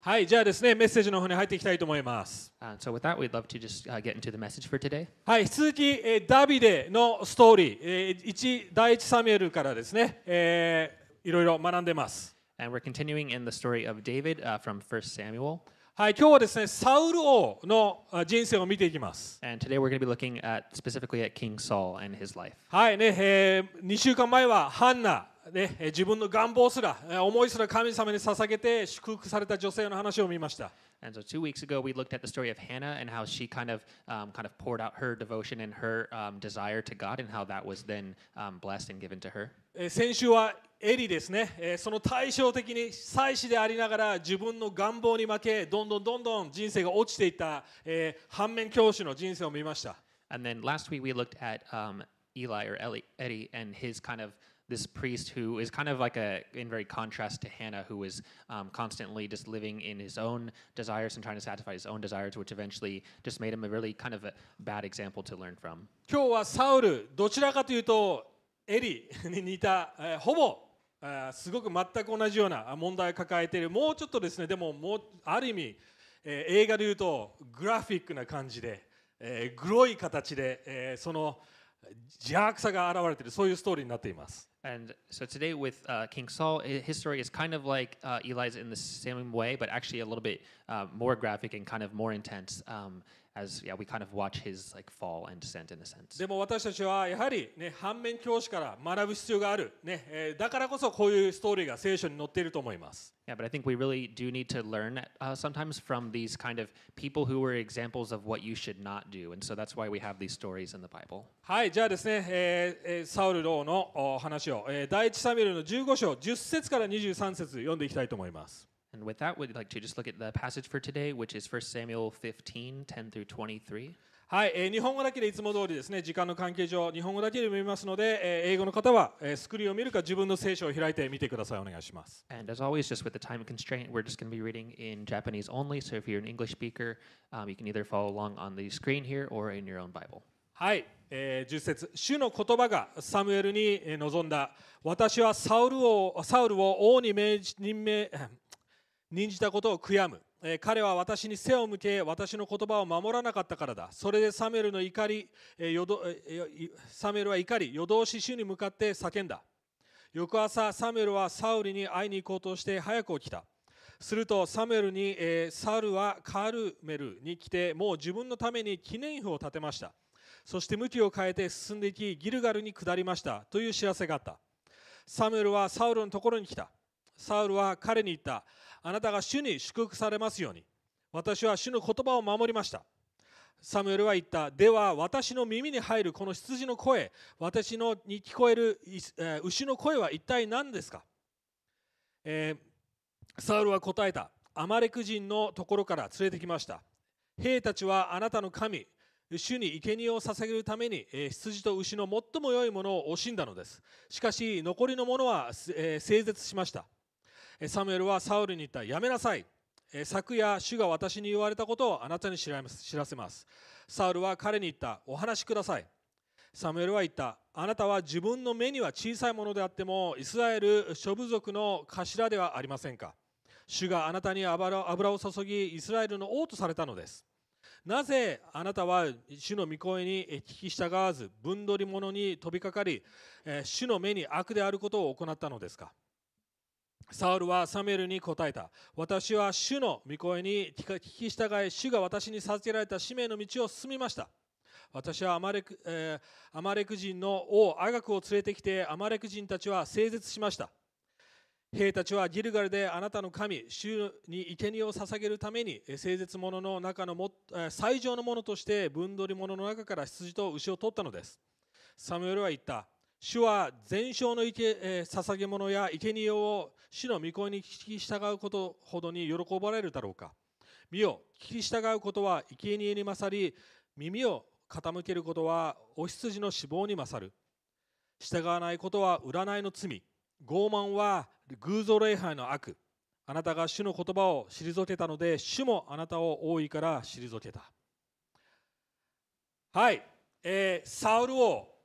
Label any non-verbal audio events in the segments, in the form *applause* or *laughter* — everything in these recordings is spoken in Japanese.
はい、じゃあですね、メッセージの方に入っていきたいと思います。はい、続き、ダビデのストーリー、えー、一第一サミュエルからですね、えー、いろいろ学んでます。はい、今日はですね、サウル王の人生を見ていきます。はい、ね、えー、2週間前はハンナ。ね、えー自分の願望すら、えー思いすら神様に捧げて祝福された女性の話を見ました。And so two weeks ago, we looked at the story of Hannah and how she kind of um, kind of poured out her devotion and her um, desire to God, and how that was then um, blessed and given to her. えー先週はエリですね、えーその対照的に祭司でありながら自分の願望に負けどんどんどんどん人生が落ちていった、えー反面教師の人生を見ました And then last week we looked at um, Eli or Eli, Eddie and his kind of this priest who is kind of like a in very contrast to Hannah, who is um, constantly just living in his own desires and trying to satisfy his own desires, which eventually just made him a really kind of a bad example to learn from. 今日はサウルどちらかというとエリに似た、えーほぼあすごく全く同じような問題を抱えているもうちょっとですねでももうある意味、えー映画でいうとグラフィックな感じで、えーグロい形で、えーその邪悪さが現れているそういうストーリーになっています And so today with uh, King Saul, his story is kind of like uh, Eli's in the same way, but actually a little bit uh, more graphic and kind of more intense. Um, as yeah, we kind of watch his like fall and descent in a sense. でも私たちはやはり、ね、反面教師から学ぶ必要がある、ねえーだからこそこういうストーリーが聖書に載っていると思います。Yeah, but I think we really do need to learn uh, sometimes from these kind of people who were examples of what you should not do, and so that's why we have these stories in the Bible. はい、じゃあですね、えーえーサウル王のお話を、えー第一サミュエルの15章10節から23節読んでいきたいと思います。And with that, we'd like to just look at the passage for today, which is 1 Samuel 15 10 through 23. はい、えー日本語だけでいつも通りですね、時間の関係上、日本語だけで読みますので、えー英語の方は、えースクリーンを見るか自分の聖書を開いてみてください。お願いします。 And as always, just with the time constraint, we're just going to be reading in Japanese only. So if you're an English speaker, um, you can either follow along on the screen here or in your own Bible. はい、えー10節主の言葉がサムエルにえー望んだ私はサウルをサウルを王に命じ任命 任じたことを悔やむ、彼は私に背を向け私の言葉を守らなかったからだ。それでサムエルの怒り、サムエルは怒り夜通し主に向かって叫んだ。翌朝サムエルはサウルに会いに行こうとして早く起きた。するとサムエルに、サウルはカルメルに来てもう自分のために記念碑を建てました。そして向きを変えて進んでいきギルガルに下りました。という知らせがあった。サムエルはサウルのところに来た。サウルは彼に言った。あなたが主に祝福されますように。私は主の言葉を守りました。サムエルは言った。では私の耳に入るこの羊の声私のに聞こえる、牛の声は一体何ですか、えーサウルは答えた。アマレク人のところから連れてきました。兵たちはあなたの神主に生贄を捧げるために、え羊と牛の最も良いものを惜しんだのです。しかし残りのものは、えー整絶しました。サムエルはサウルに言ったやめなさい。昨夜主が私に言われたことをあなたに知らせます。サウルは彼に言ったお話しください。サムエルは言ったあなたは自分の目には小さいものであってもイスラエル諸部族の頭ではありませんか。主があなたに油を注ぎイスラエルの王とされたのです。なぜあなたは主の御声に聞き従わず分取り物に飛びかかり主の目に悪であることを行ったのですか。サウルはサムエルに答えた。私は主の御声に聞き従い主が私に授けられた使命の道を進みました。私はアマレク,、えーアマレク人の王アガクを連れてきてアマレク人たちは整絶しました。兵たちはギルガルであなたの神主に生贄を捧げるためにえー整絶者の中のもえ最上のものとして分取り物の中から羊と牛を取ったのです。サムエルは言った。主は全焼の生け、え捧げ物や生贄を主の御声に聞き従うことほどに喜ばれるだろうか。見よ聞き従うことは生贄に勝り耳を傾けることはお羊の死亡に勝る。従わないことは占いの罪。傲慢は偶像礼拝の悪。あなたが主の言葉を退けたので主もあなたを多いから退けた。はい、えーサウル王、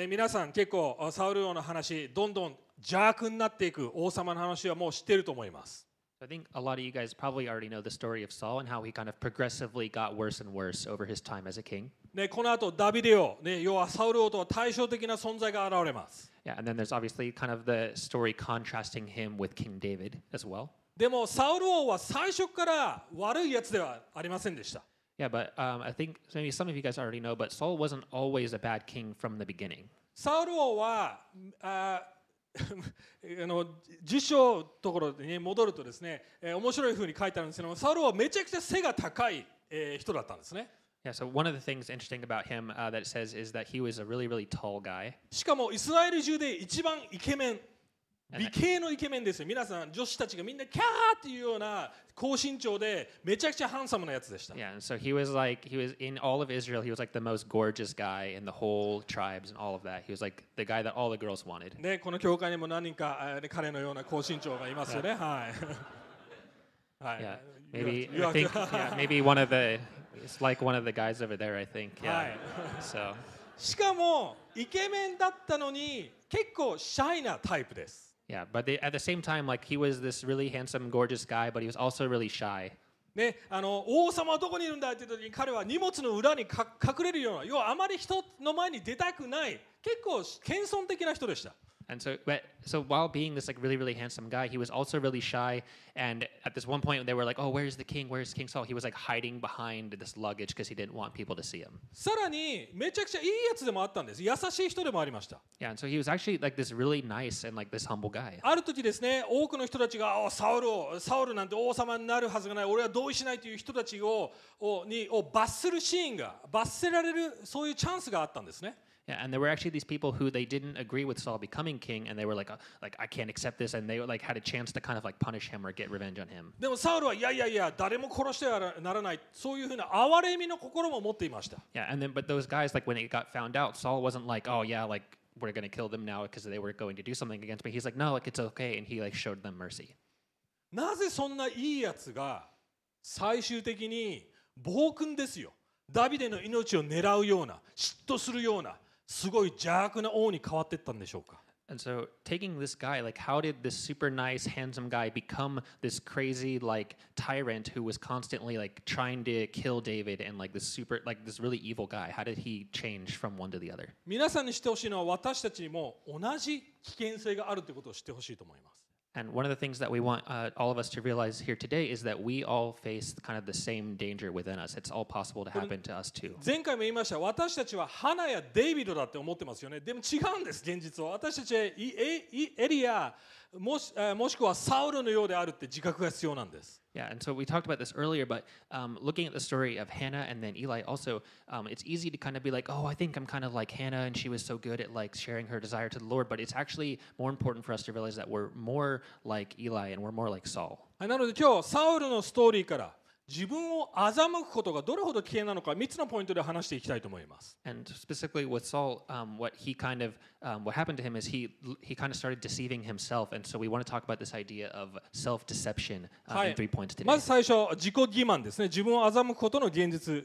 えー皆さん結構サウル王の話どんどん邪悪になっていく王様の話はもう知っていると思います I think a lot of you guys probably already know the story of Saul and how he kind of progressively got worse and worse over his time as a king. ね、この後ダビデ王、ね、要はサウル王とは対照的な存在が現れます。Yeah, and then there's obviously kind of the story contrasting him with King David as well. でもサウル王は最初から悪いやつではありませんでした。Yeah, but um, I think maybe some of you guys already know, but Saul wasn't always a bad king from the beginning. サウル王はああ*laughs* の辞書のところに戻るとですね、えー面白い風に書いてあるんですけどもサウル王はめちゃくちゃ背が高い、えー人だったんですね Yeah, so one of the things interesting about him uh, that it says is that he was a really, really tall guy. しかもイスラエル中で一番イケメン 美形のイケメンですよ皆さん女子たちがみんなキャーっていうような高身長でめちゃくちゃハンサムなやつでした Yeah, and so he was like, he was in all of Israel, he was like the most gorgeous guy in the whole tribes and all of that. He was like the guy that all the girls wanted. ね、この教会にも何人か彼のような高身長がいますよね。はい。はい。Yeah, maybe, I think, yeah, maybe one of the, it's like one of the guys over there, I think. Yeah. はい。So, しかもイケメンだったのに結構シャイなタイプです。Yeah, but they, at the same time, like he was this really handsome, gorgeous guy, but he was also really shy. ね、あの王様はどこにいるんだって言った時に彼は荷物の裏にか隠れるような要はあまり人の前に出たくない結構謙遜的な人でした。And so, but so while being this like really, really handsome guy, he was also really shy. And at this one point, they were like, "Oh, where's the king? Where's King Saul?" He was like hiding behind this luggage because he didn't want people to see him. さらにめちゃくちゃいいやつでもあったんです。優しい人でもありました。 Yeah, and so he was actually like this really nice and like this humble guy. ある時ですね多くの人たちがあサウルをサウルなんて王様になるはずがない俺は同意しないという人たちををにを罰するシーンが罰せられるそういうチャンスがあったんですね Yeah, and there were actually these people who they didn't agree with Saul becoming king, and they were like, uh, like I can't accept this, and they like had a chance to kind of like punish him or get revenge on him. でもサウルはいやいやいや誰も殺してはならないそういうふうな哀れみの心も持っていました Yeah, and then but those guys like when it got found out, Saul wasn't like, oh yeah, like we're gonna kill them now because they were going to do something against me. He's like, no, like it's okay, and he like showed them mercy. なぜそんないいやつが最終的に暴君ですよダビデの命を狙うような嫉妬するような すごい邪悪な王に変わっていったんでしょうか And so taking this guy, like how did this super nice, handsome guy become this crazy like tyrant who was constantly like trying to kill David and like this super like this really evil guy? How did he change from one to the other? 皆さんにしてほしいのは私たちにも同じ危険性があるということを知ってほしいと思います。And one of the things that we want uh, all of us to realize here today is that we all face kind of the same danger within us. It's all possible to happen to us too. 前回も言いました私たちは花やデイビッドだって思ってますよねでも違うんです現実は私たちはエエエリア もし,もしくはサウルのようであるって自覚が必要なんです。Yeah, uh, and so we talked about this earlier, but um, looking at the story of Hannah and then Eli, also, um, it's easy to kind of be like, oh, I think I'm kind of like Hannah, and she was so good at like sharing her desire to the Lord. But it's actually more important for us to realize that we're more like Eli and we're more like Saul. なので今日、サウルのストーリーから。自分を欺くことがどれほど危険なのか3つのポイントで話していきたいと思います And specifically with Saul, um, what he kind of um, what happened to him is he he kind of started deceiving himself, and so we want to talk about this idea of self-deception um, はい in three points today. まず最初自己欺瞞ですね自分を欺くことの現実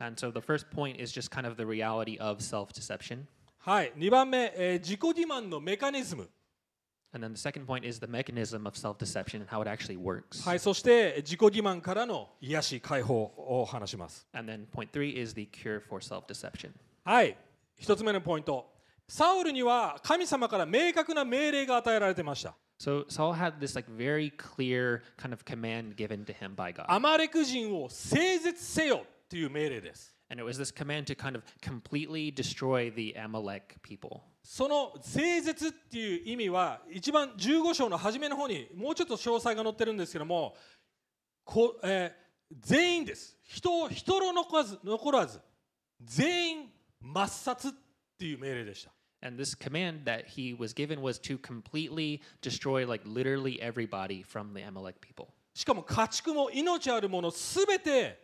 And so the first point is just kind of the reality of self-deception, はい2番目、えー自己欺瞞のメカニズム and then the second point is the mechanism of self-deception and how it actually works. はいそして自己欺瞞からの癒し解放を話します And then point three is the cure for self-deception. はい一つ目のポイントサウルには神様から明確な命令が与えられてました So Saul had this like very clear kind of command given to him by God. アマレク人を整絶せよという命令です And it was this command to kind of completely destroy the Amalek people. その整絶っていう意味は一番15章の初めの方にもうちょっと詳細が載ってるんですけどもこ、えー全員です。人を人を残らず残らず全員抹殺っていう命令でした。And this command that he was given was to completely destroy like literally everybody from the Amalek people. しかも家畜も命あるものすべて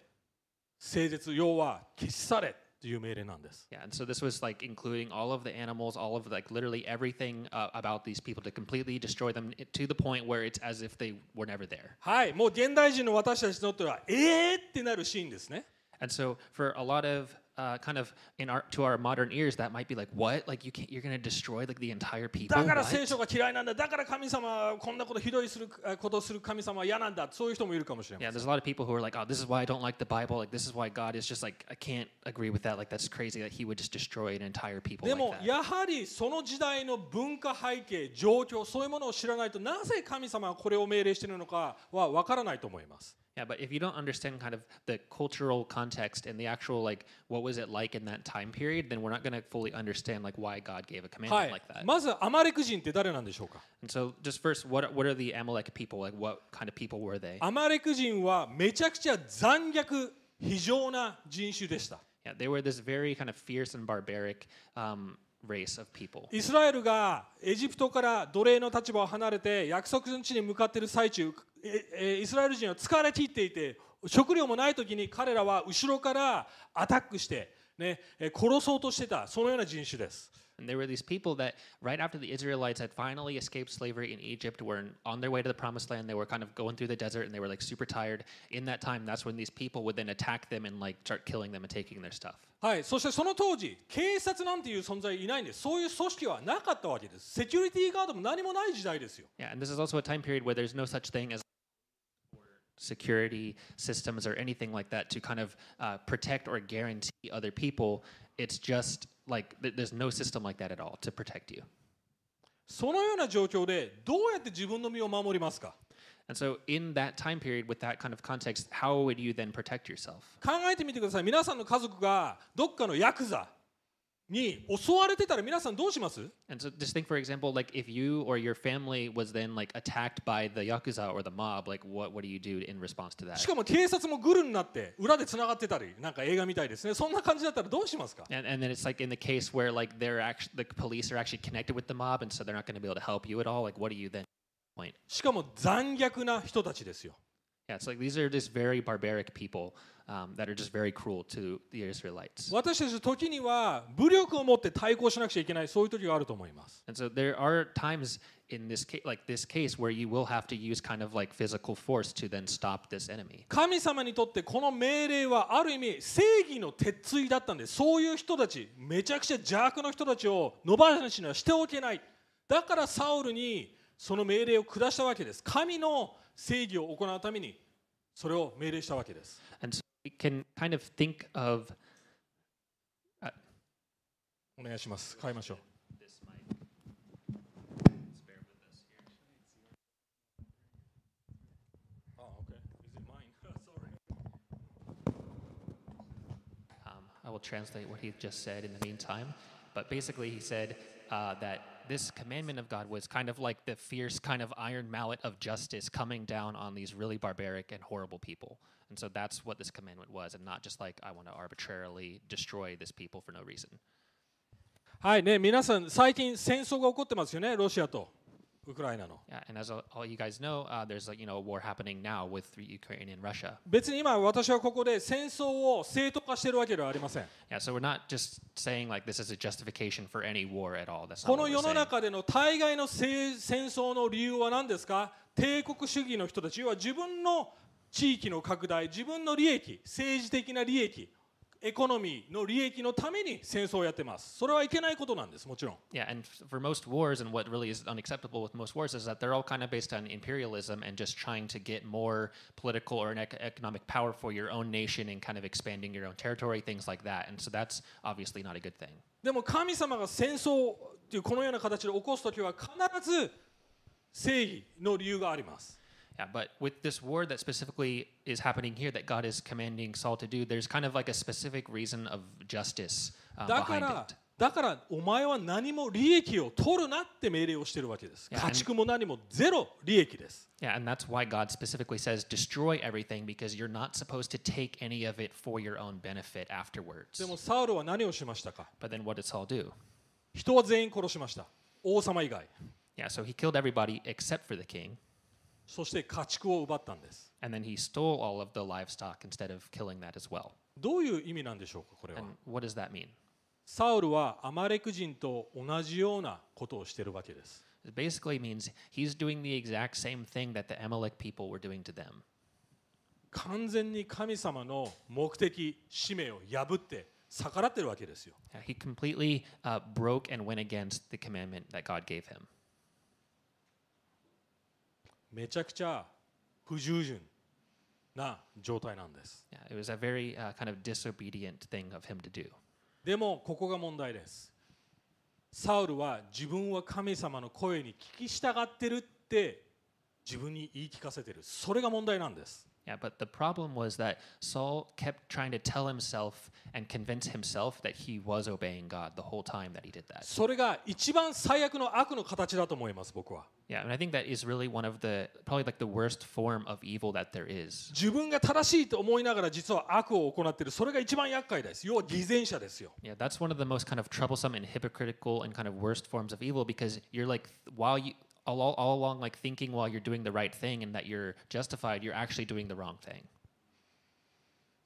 整絶要は消し去れ っていう命令なんです Yeah, and so this was like including all of the animals, all of like literally everything uh, about these people to completely destroy them i- to the point where it's as if they were never there. はいもう現代人の私たちにとってはえーってなるシーンですね And so for a lot of uh, kind of in our to our modern ears, that might be like, what? Like you can't, you're going to destroy like the entire people? だから What? 聖書が嫌いなんだだから神様はこんなことひどいするあことをする神様は嫌なんだそういう人もいるかもしれま Yeah, せん there's a lot of people who are like, oh, this is why I don't like the Bible. Like this is why God is just like, I can't agree with that. Like that's crazy that He would just destroy an entire people で like も that. やはりその時代の文化背景状況そういうものを知らないとなぜ神様はこれを命令しているのかは分からないと思います Yeah, but if you don't understand kind of the cultural context and the actual like what was it like in that time period, then we're not going to fully understand like why God gave a は commandment い like that. まずアマレク人って誰なんでしょうか And so, just first, what what are the Amalek people like? What kind of people were they? アマレク人はめちゃくちゃ残虐非常な人種でした Yeah, they were this very kind of fierce and barbaric um, race of people. イスラエルがエジプトから奴隷の立場を離れて約束の地に向かっている最中イスラエル人は疲れ切っていて食料もない時に彼らは後ろからアタックして、ね、殺そうとしてたそのような人種です And there were these people that, right after the Israelites had finally escaped slavery in Egypt, were on their way to the promised land. They were kind of going through the desert and they were like super tired. In that time, that's when these people would then attack them and like start killing them and taking their stuff. はい、そしてその当時警察なんていう存在いないんですそういう組織はなかったわけですセキュリティガードも何もない時代ですよ Yeah, and this is also a time period where there's no such thing as security systems or anything like that to kind of uh, protect or guarantee other people. It's just like th- there's no system like that at all to protect you. そのような状況でどうやって自分の身を守りますか And so, in that time period, with that kind of context, how would you then protect yourself? 考えてみてください皆さんの家族がどっかのヤクザに襲われてたら皆さんどうします？しかも警察もグルになって裏でつながってたりなんか映画みたいですね。そんな感じだったらどうしますか？And, and like where, like, actually, all, like, しかも残虐な人たちですよ。Yeah, um, that are just very cruel to the Israelites. 私たち時には武力を持って対抗しなくちゃいけないそういう時があると思います And so there are times in this case, like this case, where you will have to use kind of like physical force to then stop this enemy. 神様にとってこの命令はある意味正義の鉄槌だったんですそういう人たちめちゃくちゃ邪悪の人たちを野放しにはしておけないだからサウルにその命令を下したわけです神の正義を行うためにそれを命令したわけです And we can kind of think of *laughs* お願いします変えましょう this mic. Bear with us here. Oh, okay. Is it mine? Sorry. Um, I will translate what he just said in the meantime. But basically, he said uh, that this commandment of God was kind of like the fierce, kind of iron mallet of justice coming down on these really barbaric and horrible people. And so that's what this commandment was, and not just like, I want to arbitrarily destroy this people for no reason. はいね皆さん最近戦争が起こってますよねロシアとウクライナの Yeah, and as all all you guys know, uh, there's like, you know, a war happening now with Ukraine and Russia. 別に今私はここで戦争を正当化しているわけではありません Yeah, so we're not just saying like this is a justification for any war at all. That's not こ what の we're 世の saying. 中での大概のせ戦争の理由は何ですか帝国主義の人たちは自分の 地域の拡大自分の利益政治的な利益エコノミーの利益のために戦争をやってますそれはいけないことなんですもちろん Yeah, and for most wars, and what really is unacceptable with most wars is that they're all kind of based on imperialism and just trying to get more political or economic power for your own nation and kind of expanding your own territory, things like that. And so that's obviously not a good thing. でも神様が戦争っていうこのような形で起こす時は必ず正義の理由があります Yeah, but with this war that specifically is happening here that God is commanding Saul to do, there's kind of like a specific reason of justice uh, だか behind ら it. だからお前は何も利益を取るなって命令をしてるわけです Yeah, 家畜も何もゼロ利益です Yeah, and that's why God specifically says destroy everything because you're not supposed to take any of it for your own benefit afterwards. でもサウルは何をしましたか But then what did Saul do? 人は全員殺しました王様以外 Yeah, so he killed everybody except for the king, そして家畜を奪ったんです and then he stole all of the livestock instead of killing that as well. どういう意味なんでしょうかこれは And what does that mean? サウルはアマレク人と同じようなことをしてるわけです It basically means he's doing the exact same thing that the Amalek people were doing to them. 完全に神様の目的使命を破って逆らってるわけですよ he completely uh, broke and went against the commandment that God gave him. めちゃくちゃ不従順な状態なんです Yeah, it was a very uh, kind of disobedient thing of him to do. でもここが問題ですサウルは自分は神様の声に聞き従ってるって自分に言い聞かせてるそれが問題なんです Yeah, but the problem was that Saul kept trying to tell himself and convince himself that he was obeying God the whole time that he did that. それが一番最悪の悪の形だと思います僕は Yeah, and I think that is really one of the probably like the worst form of evil that there is. 自分が正しいと思いながら実は悪を行っているそれが一番厄介です要は偽善者ですよ Yeah, that's one of the most kind of troublesome and hypocritical and kind of worst forms of evil because you're like while you all, all, all along like thinking while you're doing the right thing and that you're justified, you're actually doing the wrong thing.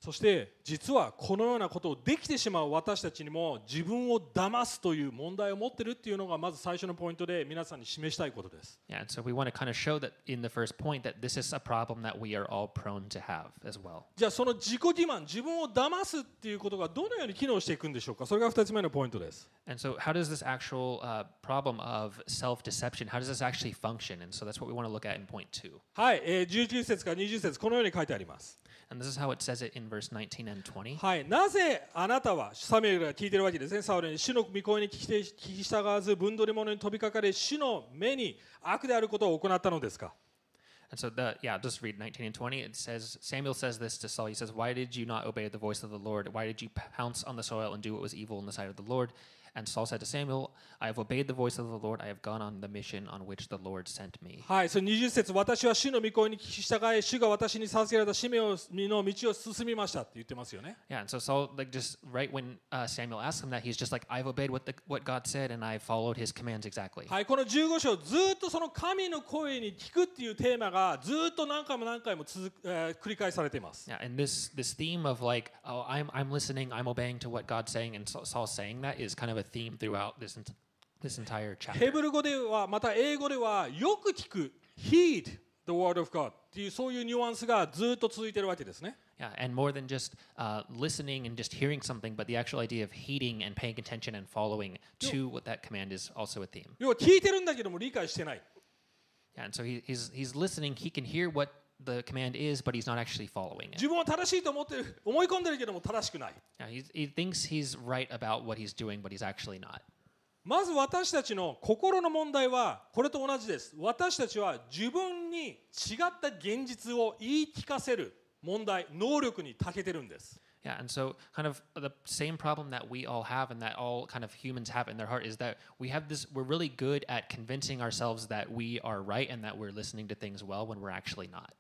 そして実はこのようなことをできてしまう私たちにも自分を騙すという問題を持っているっていうのがまず最初のポイントで皆さんに示したいことです Yeah, so we want to kind of show that in the first point that this is a problem that we are all prone to have as well. じゃあその自己欺瞞自分を騙すっていうことがどのように機能していくんでしょうかそれが2つ目のポイントです And so, how does this actual uh, problem of self deception, how does this actually function? And so, that's what we want to look at in point two. はい、えー、19節から20節このように書いてあります And this is how it says it in verse 19 and 20. はい、なぜあなたはサミュエルが聞いてるわけですね、サウルに主の御声に聞きて聞き従わず、分取り物に飛びかかり、主の目に悪であることを行ったのですか And so, the, yeah, just read 19 and 20. It says, Samuel says this to Saul. He says, Why did you not obey the voice of the Lord? Why did you pounce on the soil and do what was evil in the sight of the Lord? And Saul said to Samuel, I have obeyed the voice of the Lord. I have gone on the mission on which the Lord sent me. はい、その20節私は主の御声に聞き従い、主が私に授けられた使命をの道を進みましたって言ってますよね。 Yeah, and so Saul, like, just right when uh, Samuel asked him that, he's just like, I've obeyed what, the, what God said and I followed his commands exactly. はい、この15章、ずっとその神の声に聞くっていうテーマがずっと何回も何回も続く、えー繰り返されています。 Yeah, and this this theme of like, oh, I'm I'm listening, I'm obeying to what God's saying, and Saul Saul saying that is kind of a theme throughout this ent- this entire ヘ chapter. ブル語では、また英語では、よく聞く、heed the word of God っていうそういうニュアンスがずっと続いているわけですね。 Yeah, and more than just uh, listening and just hearing something, but the actual idea of heeding and paying attention and following to what that command is also a theme. 要は聞いてるんだけども理解してない。 Yeah, and so he, he's he's listening. He can hear what the command is, but he's not actually following it. 自分は正しいと思ってる、思い込んでるけども正しくない。 Yeah, he, he thinks he's right about what he's doing, but he's actually not. まず私たちの心の問題はこれと同じです。私たちは自分に違った現実を言い聞かせる問題、能力に長けてるんです。 Yeah, and so kind of the same problem that we all have and that all kind of humans have in their heart is that we have this we're really good at convincing ourselves that we are right and that we're listening to things well when we're actually not.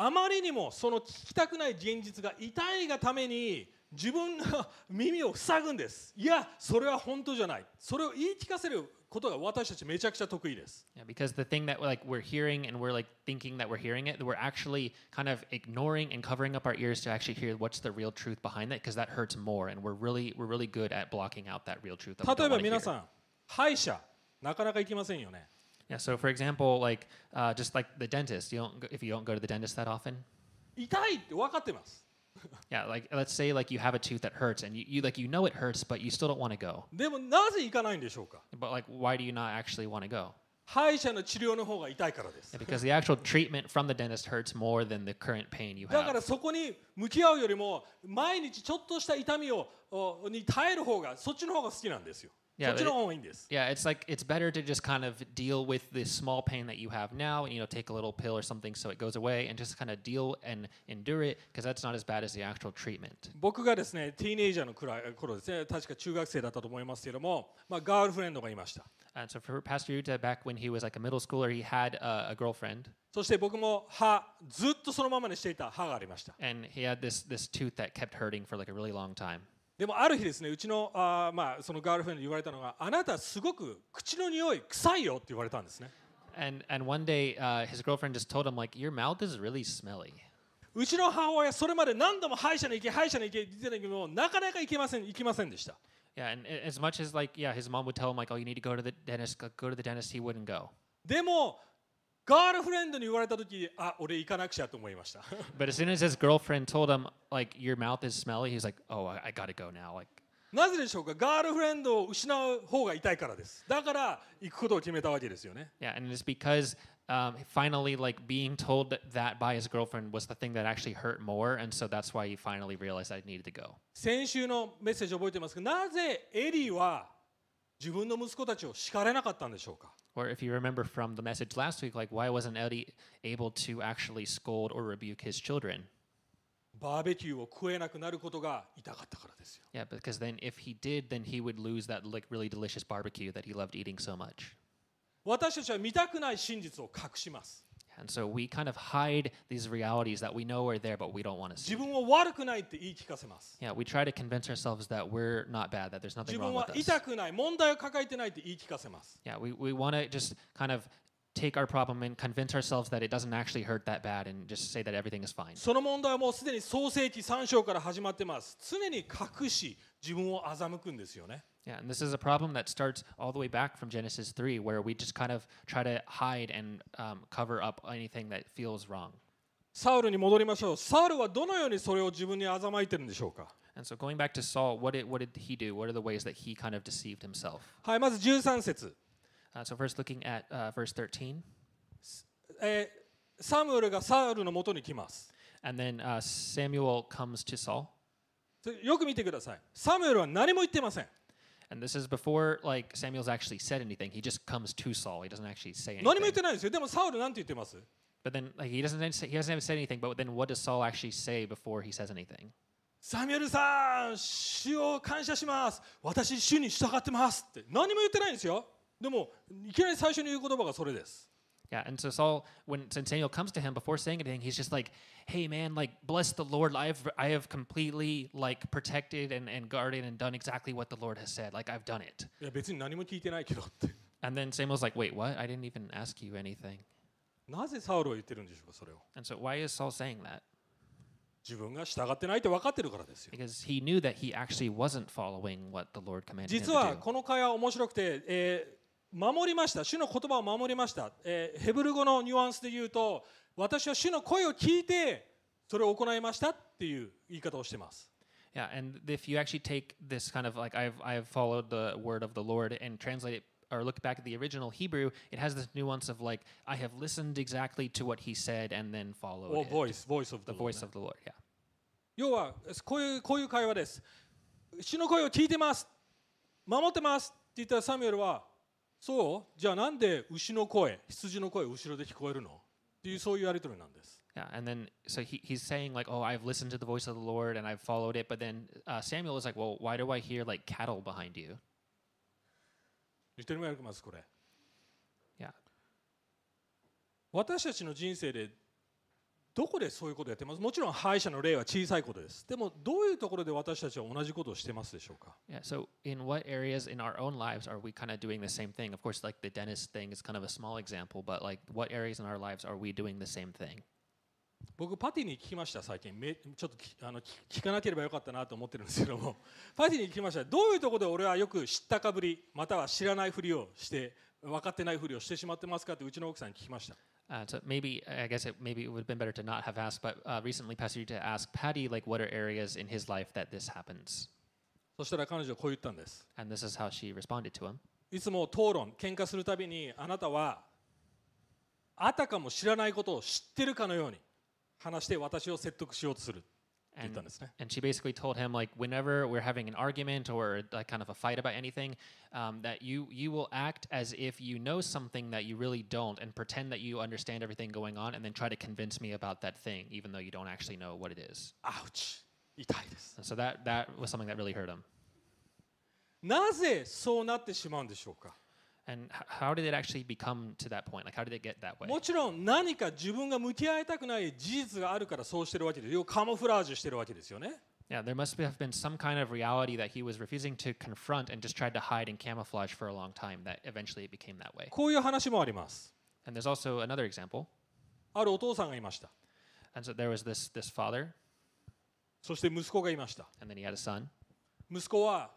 あまりにもその聞きたくない現実が痛いがために自分の耳を塞ぐんです。いや、それは本当じゃない。それを言い聞かせることが私たちめちゃくちゃ得意です。Yeah, because the thing that like we're hearing and we're like thinking that we're hearing it, we're actually kind of ignoring and covering up our ears to actually hear what's the real truth behind that because that hurts more and we're really we're really good at blocking out that real truth. That 例えば皆.さん、歯医者、なかなか行きませんよね。Yeah, so for example, like uh, just like the dentist, you don't go, if you don't go to the dentist that often, 痛*laughs* いって分かってます。 Yeah, like let's say like you have a tooth that hurts and you, you like you know it hurts, but you still don't want to go. でもなぜ行かないんでしょうか But like why do you not actually want to go? 歯医者の治療の方が痛いからです Yeah, because the actual treatment from the dentist hurts more than the current pain you だから have. そこに向き合うよりも毎日ちょっとした痛みをおに耐える方がそっちの方が好きなんですよ Yeah, そっちの方がいいんです Yeah, it's like it's better to just kind of deal with this small pain that you have now and you know take a little pill or something so it goes away and just kind of deal and endure it because that's not as bad as the actual treatment. 僕がですねティーネイジャーのくらい頃ですね確か中学生だったと思いますけども、まあ、ガールフレンドがいました And so for Pastor Yuta, back when he was like a middle schooler, he had uh, a girlfriend そして僕も歯ずっとそのままにしていた歯がありました and he had this this tooth that kept hurting for like a really long time. でもある日ですねうちのあー、まあ、そのガールフレンドに言われたのがあなたすごく口の匂い臭いよって言われたんですね And and one day, uh, his girlfriend just told him like, "Your mouth is really smelly." うちの母親それまで何度も歯医者に行け歯医者に行けって言ってたけどもなかなか行けません行きませんでした Yeah, and as much as like, yeah, his mom would tell him like, "Oh, you need to go to the dentist. Go to the dentist," he wouldn't go. でもガールフレンドに言われた時あ俺行かなくちゃと思いました But as soon as his girlfriend told him, like, your mouth is smelly, he's like, oh, I, I gotta go now. Like, なぜでしょうかガールフレンドを失う方が痛いからですだから行くことを決めたわけですよね yeah, and it's because um, finally, like, being told that by his girlfriend was the thing that actually hurt more, and so that's why he finally realized I needed to go. 先週のメッセージ覚えてますかなぜエリーは自分の息子たちを叱れなかったんでしょうか Or if you remember from the message last week, like, why wasn't Eddie able to actually scold or rebuke his children? バーベキューを食えなくなることが痛かったからですよ Yeah, because then if he did, then he would lose that like really delicious barbecue that he loved eating so much. 私たちは見たくない真実を隠します And so we kind of hide these realities that we know are there, but we don't want to 自 see. 分を悪くないって言い聞かせます Yeah, we try to convince ourselves that we're not bad, that there's 自 nothing 分 wrong は with us. 痛くない問題を抱えてないって言い聞かせます Yeah, we, we want to just kind of take our problem and convince ourselves that it doesn't actually hurt that bad and just say that everything is fine. その問題はもうすでに創世記3章から始まってます常に隠し自分を欺くんですよね Yeah, and this is a problem that starts all the way back from Genesis 3, where we just kind of try to hide and um, cover up anything that feels wrong. サウルに戻りましょうサウルはどのようにそれを自分に欺いてるんでしょうか And so going back to Saul, what did, what did he do? What are the ways that he kind of deceived himself? はいまず13節 Uh, so first looking at uh, verse 13, えーサムエルがサウルのもとに来ます and then uh, Samuel comes to Saul. よく見てくださいサムエルは何も言ってません And this is before like Samuel's actually said anything. He just comes to Saul. He doesn't actually say 何も言っ anything. てないんですよでもサウルなんて言ってます But then like he doesn't say, he doesn't even say anything. But then what does Saul actually say before he says anything? サミュエルさん主を感謝します私主に従ってますって何も言ってないんですよでもいきなり最初に言う言葉がそれです Yeah, and so Saul, when Samuel comes to him before saying anything, he's just like, "Hey, man, like bless the Lord. I have I have completely like protected and, and guarded and done exactly what the Lord has said. Like I've done it." いや別に何も聞いてないけどって And then Samuel's like, "Wait, what? I didn't even ask you anything." なぜサウルは言ってるんでしょうかそれを And so why is Saul saying that? 自分が従ってないって分かってるからですよ Because he knew that he actually wasn't following what the Lord commanded him 実 to は do. この会話面白くて、えー守りました主の言葉を守りました、えーヘブル語のニュアンスで言うと私は主の声を聞いてそれを行いましたっていう言い方をしてます Yeah, and if you actually take this kind of like I've I've followed the word of the Lord and translate it or look back at the original Hebrew, it has this nuance of like I have listened exactly to what he said and then followed or it. voice voice of the, the voice of the Lord. Yeah. 要はこういうこういう会話です主の声を聞いてます守ってますって言ったらサミュエルはそうじゃあなんで牛の声羊の声後ろで聞こえるのっていうそういうやり取りなんです Yeah, and then so he, he's saying like, "Oh, I've listened to the voice of the Lord and I've followed it." But then uh, Samuel is like, "Well, why do I hear like cattle behind you?" 言ってみますこれ Yeah, 私たちの人生でどこでそういうことをやってます？もちろん歯医者の例は小さいことですでもどういうところで私たちは同じことをしてますでしょうか？Yeah. So in what areas in our own lives are we kind of doing the same thing? Of course, like the dentist thing is kind of a small example, but like what areas in our lives are we doing the same thing? 僕パティに聞きました最近めちょっときあの聞聞かなければよかったなと思ってるんですけども *laughs* パティに聞きましたどういうところで俺はよく知ったかぶりまたは知らないふりをして分かってないふりをしてしまってますかってうちの奥さんに聞きました Uh, so maybe I guess it maybe it would have been better to not have asked, but uh, recently Pastor to ask Patty like what are areas in his life that this happens, そしたら彼女はこう言ったんです and this is how she responded to him. いつも討論喧嘩するたびにあなたはあたかも知らないことを知ってるかのように話して私を説得しようとする And, ですね and she basically told him like whenever we're having an argument or like kind of a fight about anything, um, that you you will act as if you know something that you really don't, and pretend that you understand everything going on, and then try to convince me about that thing, even though you don't actually know what it is. アウチ痛いです And so that that was something that really hurt him. なぜそうなってしまうんでしょうか And how did it actually become to that point? Like how did it get that way? もちろん何か自分が向き合いたくない事実があるからそうしてるわけですよカモフラージュしてるわけですよね Yeah, there must have been some kind of reality that he was refusing to confront and just tried to hide and camouflage for a long time that eventually it became that way. こういう話もあります And there's also another example. あるお父さんがいました And so there was this this father そして息子がいました and then he had a son. 息子は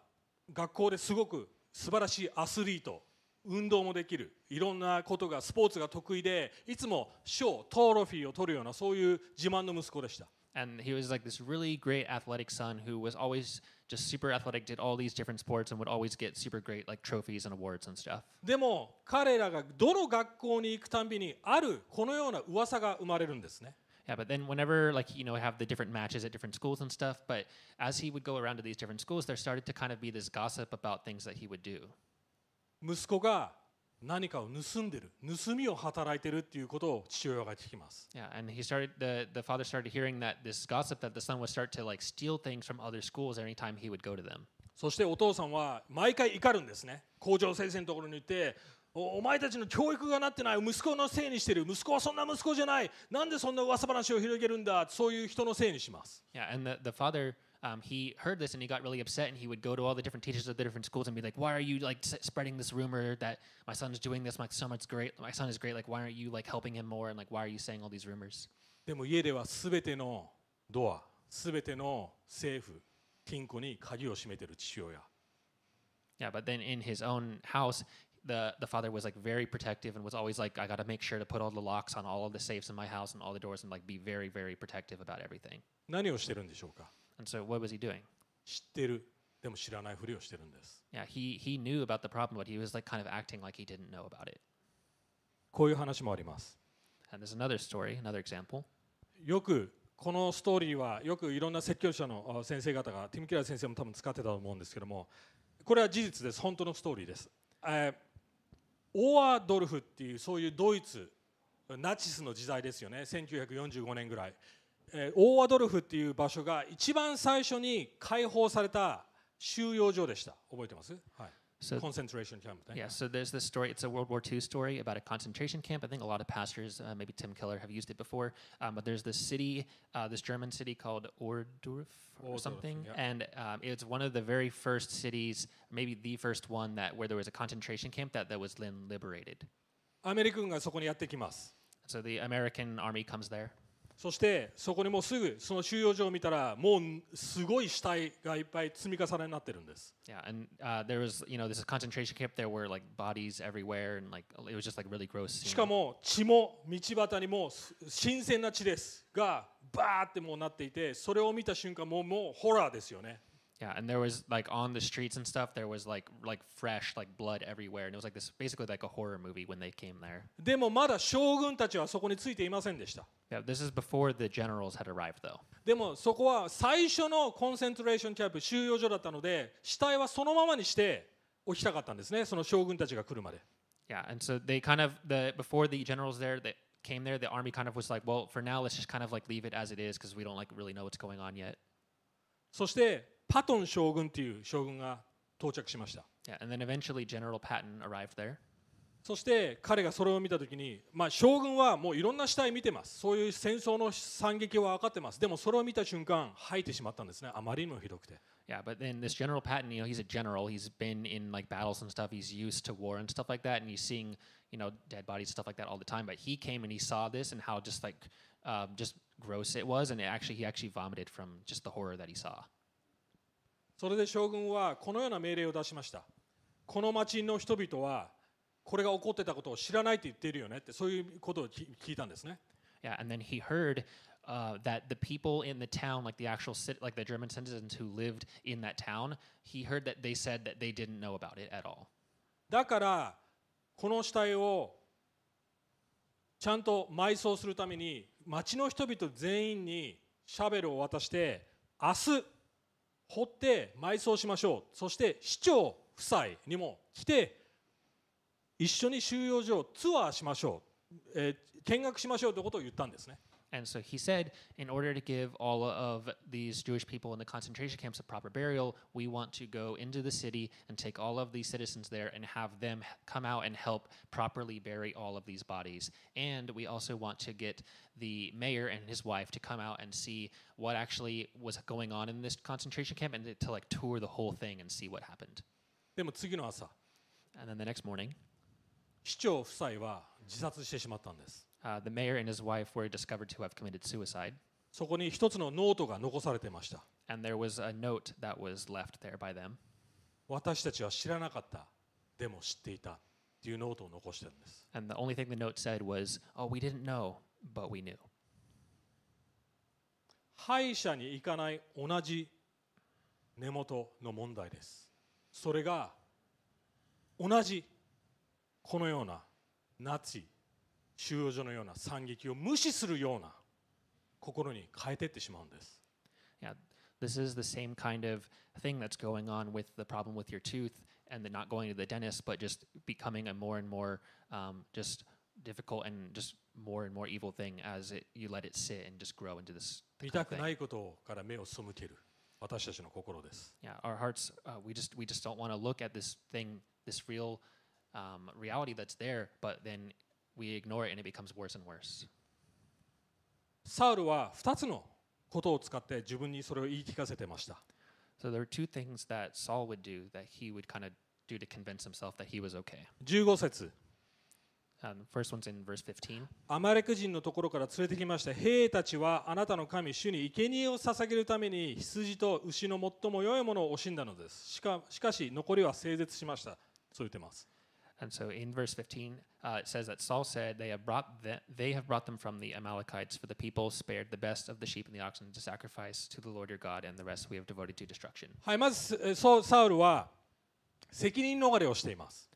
学校ですごく素晴らしいアスリート運動もできるいろんなことがスポーツが得意でいつも賞トロフィーを取るようなそういう自慢の息子でした And he was like this really great athletic son who was always just super athletic, did all these different sports, and would always get super great like trophies and awards and stuff. でも彼らがどの学校に行くたんびにあるこのような噂が生まれるんですね Yeah, but then whenever like you know have the different matches at different schools and stuff, but as he would go around to these different schools, there started to kind of be this gossip about things that he would do. 息子が何かを盗んでる盗みを働いてるっていうことを父親が聞きます Yeah, and he started the the father started hearing that this gossip that the son would start to like steal things from other schools anytime he would go to them. そしてお父さんは毎回怒るんですね校長先生のところに行っておお前たちの教育がなってない息子のせいにしてる息子はそんな息子じゃないなんでそんな噂話を広げるんだそういう人のせいにします Yeah, and the, the father, um, he heard this and he got really upset and he would go to all the different teachers of the different schools and be like, "Why are you like s- spreading this rumor that my son's doing this? My son is great. My son is great. Like, why aren't you like helping him more? And like, why are you saying all these rumors?" でも家では全てのドア全ての政府金庫に鍵を閉めてる父親 Yeah, but then in his own house, the the father was like very protective and was always like, "I got to make sure to put all the locks on all of the safes in my house and all the doors and like be very very protective about everything." 何をしてるんでしょうか And so, what was he doing? 知ってる。でも知らないふりをしてるんです。Yeah, he he knew about the problem, but he was like kind of acting like he didn't know about it. こういう話もあります。And there's another story, another example. よくこのストーリーはよくいろんな説教者のあ先生方がティム・キラー先生も多分使ってたと思うんですけどもこれは事実です。本当のストーリーです、えーオーアドルフっていうそういうドイツナチスの時代ですよね。1945年ぐらい、えーオーアドルフっていう場所が一番最初に解放された収容所でした覚えてますはい So コンセントレーションキャンプね Yeah, so there's this story. It's a World War II story about a concentration camp. I think a lot of pastors, uh, maybe Tim Keller, have used it before. Um, but there's this city, uh, this German city called Ohrdruf or Ohrdruf, something, yeah. and um, it's one of the very first cities, maybe the first one that where there was a concentration camp that that was then liberated. アメリカ軍がそこにやってきます So the American army comes there, そしてそこにもうすぐその収容所を見たらもうすごい死体がいっぱい積み重ねになってるんです yeah, and uh, there was, you know, this concentration camp. There were like bodies everywhere, and like it was just like really gross. し.かも血も道端にもす新鮮な血ですがバーってもうなっていてそれを見た瞬間もうもうホラーですよね Yeah, and there was like on the streets and stuff, there was like like fresh like blood everywhere, and it was like this basically like a horror movie when they came there. でもまだ将軍たちはそこについていませんでした Yeah, this is before the generals had arrived though. でもそこは最初のコンセントレーションキャンプ収容所だったので死体はそのままにしておきたかったんですねその将軍たちが来るまで Yeah, and so they kind of the before the generals there that came there, the army kind of was like, well, for now let's just kind of like leave it as it is because we don't like really know what's going on yet. そして パトン将軍っていう将軍が到着しました Yeah, and then eventually General Patton arrived there. そして彼がそれを見た時に、まあ、将軍はもういろんな死体見てますそういう戦争の惨劇は分かってますでもそれを見た瞬間吐いてしまったんですねあまりにもひどくて Yeah, but then this General Patton, you know, he's a general. He's been in like battles and stuff. He's used to war and stuff like that, and he's seeing, you know, dead bodies and stuff like that all the time. But he came and he saw this and how just like, um, just gross it was, and it actually he actually vomited from just the horror that he saw. それで将軍はこのような命令を出しましたこの町の人々はこれが起こってたことを知らないって言っているよねってそういうことを聞聞いたんですね Yeah, and then he heard uh, that the people in the town, like the actual cit- like the German citizens who lived in that town, he heard that they said that they didn't know about it at all. だからこの死体をちゃんと埋葬するために町の人々全員にシャベルを渡して明日掘って埋葬しましょう。そして市長夫妻にも来て一緒に収容所をツアーしましょう、えー見学しましょうということを言ったんですね。And so he said, in order to give all of these Jewish people in the concentration camps a proper burial, we want to go into the city and take all of these citizens there and have them h- come out and help properly bury all of these bodies. And we also want to get the mayor and his wife to come out and see what actually was going on in this concentration camp and to, to like tour the whole thing and see what happened. でも次の朝 And then the next morning, 市長夫妻は自殺してしまったんです Uh, the mayor and his wife were discovered to have committed suicide. そこに一つのノートが残されてました And there was a note that was left there by them. 私たちは知らなかったでも知っていたっていうノートを残してるんです And the only thing the note said was, "Oh, we didn't know, but we knew." 歯医者に行かない同じ根元の問題ですそれが同じこのようなナチ収容所のような惨劇を無視するような心に変えていってしまうんです Yeah, this is the same kind of thing that's going on with the problem with your tooth and the not going to the dentist, but just becoming a more and more um, just difficult and just more and more evil thing as it, you let it sit and just grow into this. 見たく.ないことから目を背ける私たちの心です Yeah, our hearts, uh, we just we just don't want to look at this thing, this real um, reality that's there, but then we ignore it and it becomes worse and worse. サウルは2つのことを使って自分にそれを言い聞かせてました So there are two things that Saul would do that he would kind of do to convince himself that he was okay. 15節 Um, first one's in verse 15. アマレク人のところから連れてきました兵たちはあなたの神主に生贄を捧げるために羊と牛の最も良いものを惜しんだのですしかしかし残りは整絶しましたそう言ってます And so in verse 15, uh, it says that Saul said, they have, brought the, they have brought them from the Amalekites, for the people spared the best of the sheep and the oxen to sacrifice to the Lord your God, and the rest we have devoted to destruction. はいまずえそうサウルは責任逃れをしています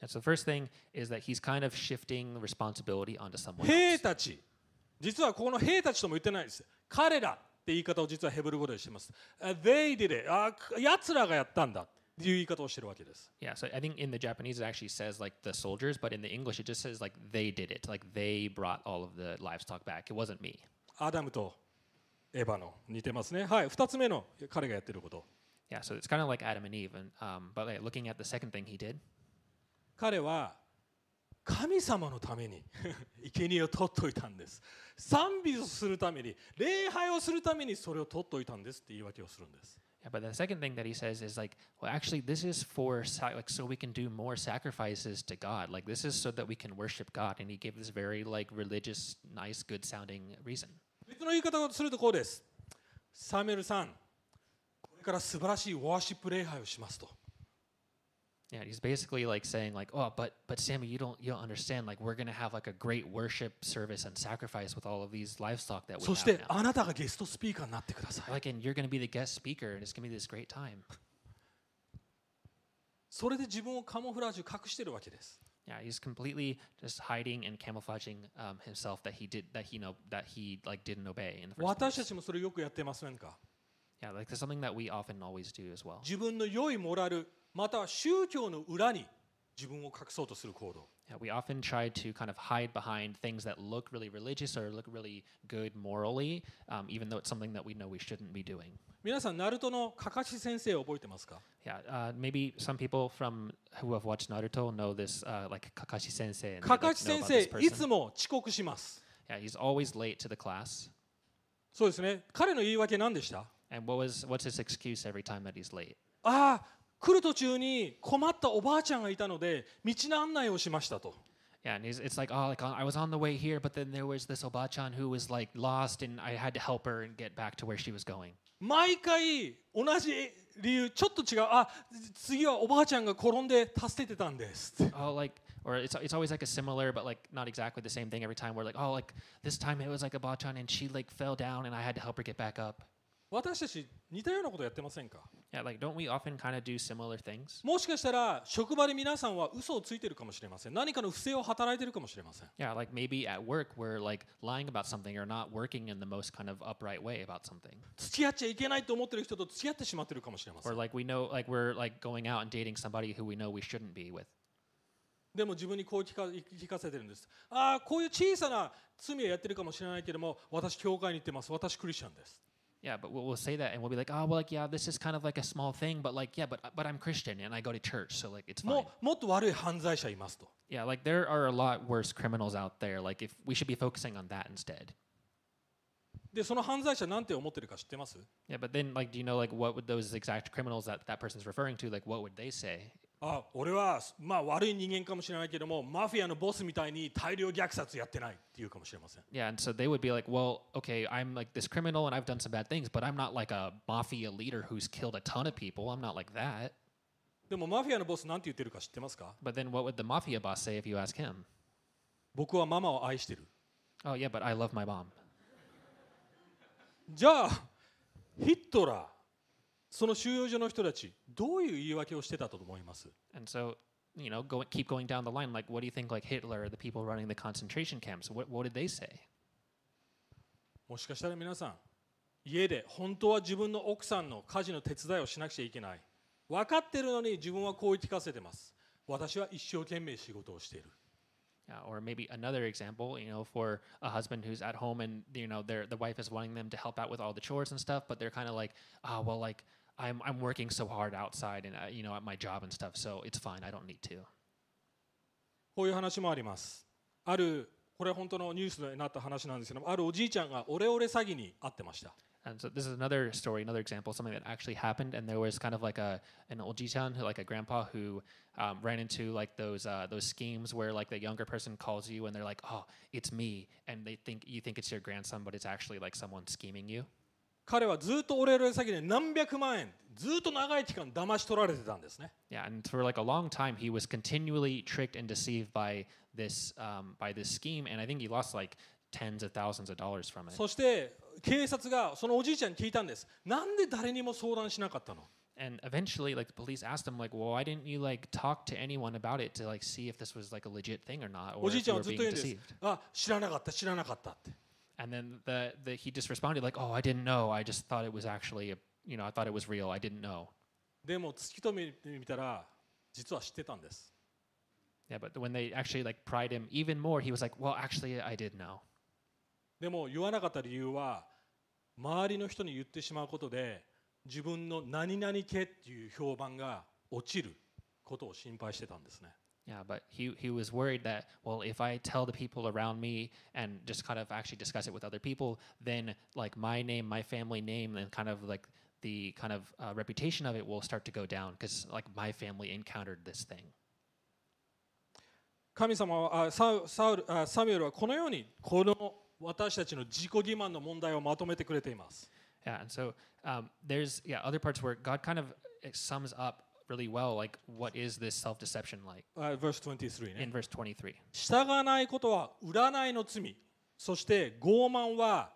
And so the first thing is that he's kind of shifting responsibility onto someone 兵 else. たち実はここの兵たちとも言ってないです彼らって言い方を実はヘブル語でしてますあ They did it あ奴らがやったんだって いう言い方をしてるわけです Yeah, so I think in the Japanese it actually says like the soldiers, but in the English it just says like they did it. Like they brought all of the livestock back. It wasn't me. アダムとエヴァの似てますねはい2つ目の彼がやってること Yeah, so it's kind of like Adam and Eve. And, um, but like, looking at the second thing he did, 彼は神様のために生贄を取っといたんです賛美をするために礼拝をするためにそれを取っといたんですって言い訳をするんです Yeah, but the second thing that he says is like, well, actually, this is for sac- like so we can do more sacrifices to God. Like this is so that we can worship God, and he gave this very like religious, nice, good-sounding reason. 別の言い方をするとこうですサムエルさんこれから素晴らしいワーシップ礼拝をしますと Yeah, he's basically like saying like, oh, but but Sammy, you don't you don't understand. Like we're gonna have like a great worship service and sacrifice with all of these livestock that we そし have て now. あなたがゲストスピーカーになってください Like, and you're gonna be the guest speaker, and it's gonna be this great time. *laughs* それで自分をカモフラージュ隠してるわけです Yeah, he's completely just hiding and camouflaging um, himself that he did that he know that he like didn't obey in the first 私た place. ちもそれよくやってませんか Yeah, like there's something that we often always do as well. 自分の良いモラル または宗教の裏に自分を隠そうとする行動 Yeah, we often try to kind of hide behind things that look really religious or look really good morally, um, even though it's something that we know we shouldn't be doing. 皆さんナルトのカカシ先生を覚えてますか Yeah, uh, maybe some people from who have watched Naruto know this, uh, like Kakashi Sensei. And they, カ like, カシ know 先 about 生 this いつ person. も遅刻します Yeah, he's always late to the class. そうですね彼の言い訳何でした And what was what's his excuse every time that he's late? ああ来る途中に困ったおばあちゃんがいたので道の案内をしましたと Yeah, and he's, it's like, oh, like I was on the way here, but then there was this Obachan who was like lost, and I had to help her and get back to where she was going. 毎回同じ理由ちょっと違うあ次はおばあちゃんが転んで助けてたんです Oh, like, or it's it's always like a similar, but like not exactly the same thing every time. We're like, oh, like this time it was like a Bachan, and she like fell down, and I had to help her get back up. 私たち似たようなことやってませんか Yeah, like don't we often kind of do similar things? もしかしたら職場で皆さんは嘘をついてるかもしれません何かの不正を働いてるかもしれません Yeah, like maybe at work we're like lying about something or not working in the most kind of upright way about something. 付き合っちゃいけないと思ってる人と付き合ってしまってるかもしれませ Or ん like we know, like we're like going out and dating somebody who we know we shouldn't be with. でも自分にこう聞か聞かせてるんですああこういう小さな罪をやってるかもしれないけども私教会に行ってます私クリスチャンです Yeah, but we'll, we'll say that and we'll be like, oh, well, like, yeah, this is kind of like a small thing, but like, yeah, but but I'm Christian and I go to church, so like it's fine. ももっと悪い犯罪者いますと Yeah, like there are a lot worse criminals out there. Like if we should be focusing on that instead. でその犯罪者なんて思ってるか知ってます Yeah, but then like, do you know like what would those exact criminals that that person's referring to? Like, what would they say? あ俺はまあ悪い人間かもしれないけどもマフィアのボスみたいに大量虐殺やってないって言うかもしれません Yeah, and so they would be like, well, okay, I'm like this criminal and I've done some bad things, but I'm not like a mafia leader who's killed a ton of people. I'm not like that. でもマフィアのボスなんて言ってるか知ってますか But then what would the mafia boss say if you ask him? 僕はママを愛してる Oh, yeah, but I love my mom. じゃあヒットラーその収容所の人たちどういう言い訳をしてたと思います And so, you know, go, keep going down the line. Like, what do you think, like Hitler the people running the concentration camps, what, what did they say? もしかしたら皆さん家で本当は自分の奥さんの家事の手伝いをしなくちゃいけない分かってるのに自分はこう言い聞かせてます私は一生懸命仕事をしている Uh, or maybe another example, you know, for a husband who's at home and you know their the wife is wanting them to help out with all the chores and stuff, but they're kind of like, ah, well, like I'm I'm working so hard outside and uh, you know at my job and stuff, so it's fine. I don't need to. こういう話もありますあるこれは本当のニュースになった話なんですけどもあるおじいちゃんがオレオレ詐欺に遭ってました And so this is another story, another example, something that actually happened. And there was kind of like a an oljichan, who- like a grandpa who um, ran into like those uh, those schemes where like the younger person calls you and they're like, "Oh, it's me," and they think you think it's your grandson, but it's actually like someone scheming you. 彼はずっとオレオレ詐欺で何百万円ずっと長い期間騙し取られてたんですね Yeah, and for like a long time, he was continually tricked and deceived by this um, by this scheme, and I think he lost like tens of thousands of dollars from it. そして警察がそのおじいちゃんに聞いたんですなんで誰にも相談しなかったの And eventually, like the police asked him, like, "Well, why didn't you like talk to anyone about it to like see if this was like a legit thing or not, お or じい if ちゃ you んは were ずっと being 言うんです deceived?" あ知らなかった知らなかったって And then the, the he just responded like, "Oh, I didn't know. I just thought it was actually a, you know, I thought it was real. I didn't know." でも突き止めてみたら実は知ってたんです Yeah, but when they actually like pried him even more, he was like, "Well, actually, I did know." でも言わなかった理由は周りの人に言ってしまうことで自分の何々家っていう評判が落ちることを心配してたんですね Yeah, but he he was worried that well, if I tell the people around me and just kind of actually discuss it with other people, then like my name, my family name, and kind of like the kind of uh, reputation of it will start to go down because like my family encountered this thing. 神様はあサウサウルあサミュエルはこのようにこの私たちの自己欺瞞の問題をまとめてくれています Yeah, and so um, there's yeah other parts where God kind of it sums up really well like what is this self-deception like あ verse 23ね in verse 23. 従わないことは占いの罪そして傲慢は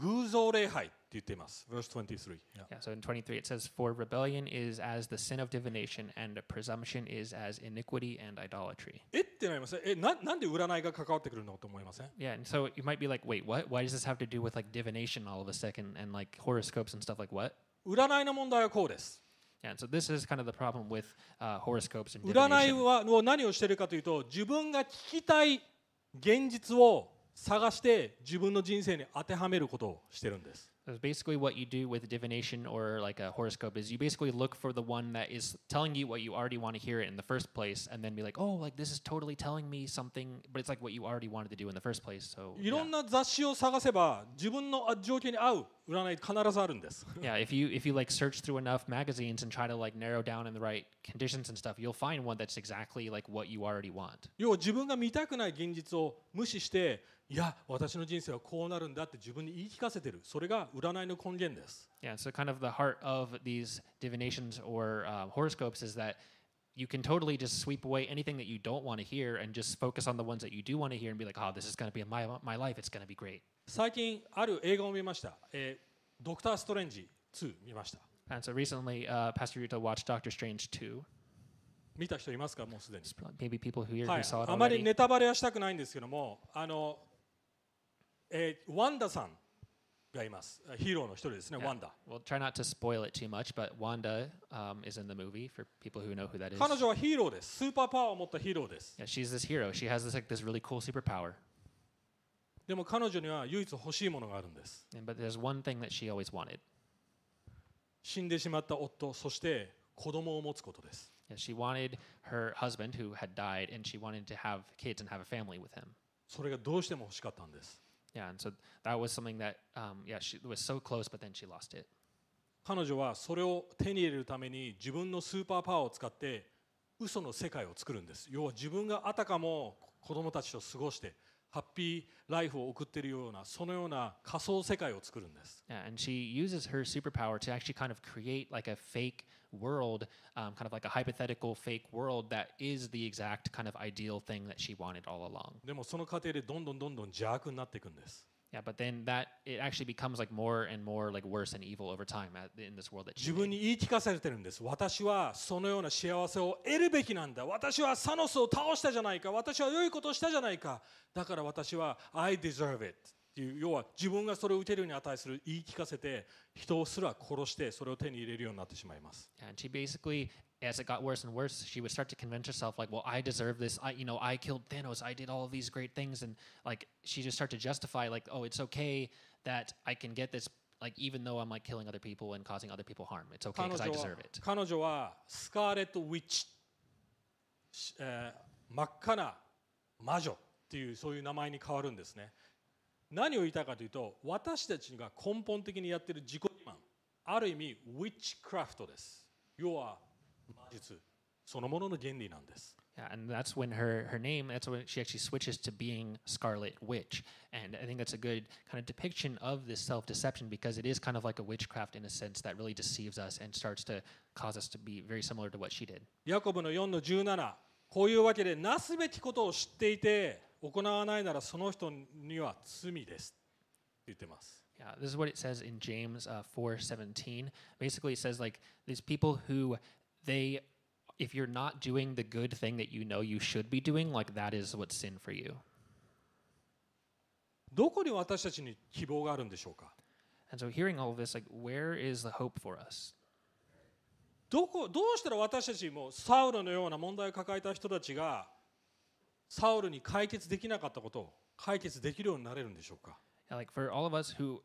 偶像礼拝って言っています verse 23 Yeah. Yeah, so in 23 it says, For rebellion is as the sin of divination, and presumption is as iniquity and idolatry. えってなりますねえななんで占いが関わってくるのと思いません Yeah, and so you might be like, wait, what? Why does this have to do with like divination all of a second and like horoscopes and stuff like what? 占いの問題はこうです Yeah, And so this is kind of the problem with uh, horoscopes and 占い divination. はを何をしているかというと自分が聞きたい現実を探して自分の人生に当てはめることをしてるんです So basically, what you do with divination or like a horoscope is you basically look for the one that is telling you what you already want to hear in the first place, and then be like, oh, like this is totally telling me something, but it's like what you already wanted to do in the first place. So いろ yeah. んな雑誌を探せば自分のあ状況に合う占い必ずあるんです yeah, *laughs* if you if you like search through enough magazines and try to like narrow down in the right conditions and stuff, you'll find one that's exactly like what you already want. 要は自分が見たくない現実を無視して いや私の人生はこうなるんだって自分に言い聞かせてるそれが占いの根源です Yeah, so kind of the heart of these divinations or uh, horoscopes is that you can totally just sweep away anything that you don't want to hear and just focus on the ones that you do want to hear and be like, oh, this is going to be my my life. It's going to be great. 最近ある映画を見ました、えードクター・ストレンジ2見ました And so recently, uh, Pastor Yuta watched Doctor Strange 2. 見た人いますかもうすでに Maybe people who here はい who saw it あまり already. ネタバレはしたくないんですけどもあの、えーワンダさんがいますヒーローの一人ですね.ワンダ We'll try not to spoil it too much, but Wanda um, is in the movie for people who know who that is. 彼女はヒーローですスーパーパワーを持ったヒーローです Yeah, she's this hero. She has this like this really cool superpower. でも彼女には唯一欲しいものがあるんです And, but there's one thing that she always wanted. 死んでしまった夫そして子供を持つことです Yeah, she wanted her husband who had died, and she wanted to have kids and have a family with him. それがどうしても欲しかったんです Yeah, and so that was something that, um, yeah, she was so close, but then she lost it. 彼女はそれを手に入れるために自分のスーパーパワーを使って嘘の世界を作るんです要は自分があたかも子供たちと過ごしてハッピーライフを送っているようなそのような仮想世界を作るんです Yeah, and she uses her superpower to actually kind of create like a fake world, um, kind of like a hypothetical fake world that is the exact kind of ideal thing that she wanted all along. でもその過程でどんどんどんどん邪悪になっていくんです Yeah, but then that it actually becomes like more and more like worse and evil over time in this world that 自分.に言い聞かされてるんです私はそのような幸せを得るべきなんだ私はサノスを倒したじゃないか私は良いことをしたじゃないかだから私は I deserve it っていう要は自分がそれを受けるに値する言い聞かせて人をすら殺してそれを手に入れるようになってしまいます And she basically, as it got worse and worse, she would start to convince herself like, "Well, I deserve this. I, you know, I killed Thanos. I did all of these great things." And like, she just start to justify like, "Oh, it's okay that I can get this." Like, even though I'm like killing other people and causing other people harm, it's okay 彼 because 女 I は deserve it. 彼女はスカーレット・ウィッチ、しえー真っ赤な魔女っていうそういう名前に変わるんですね何を言いたいかというと私たちが根本的にやっている自己自慢ある意味ウィッチクラフトです要は魔 術そのものの原理なんです Yeah, and that's when her her name. That's when she actually switches to being Scarlet Witch, and I think that's a good kind of depiction of this self deception because it is kind of like a witchcraft in a sense that really deceives us and starts to cause us to be very similar to what she did. ヤコブの4の17こういうわけでなすべきことを知っていて行わないならその人には罪ですって言ってます Yeah, this is what it says in James uh, 4:17. Basically, it says like these people who they if you're not doing the good thing that you know you should be doing, like that is what's sin for you. どこに私たちに希望があるんでしょうか And so hearing all of this, like where is the hope for us? どこどうしたら私たちもサウルのような問題を抱えた人たちがサウルに解決できなかったことを解決できるようになれるんでしょうか like for all of us who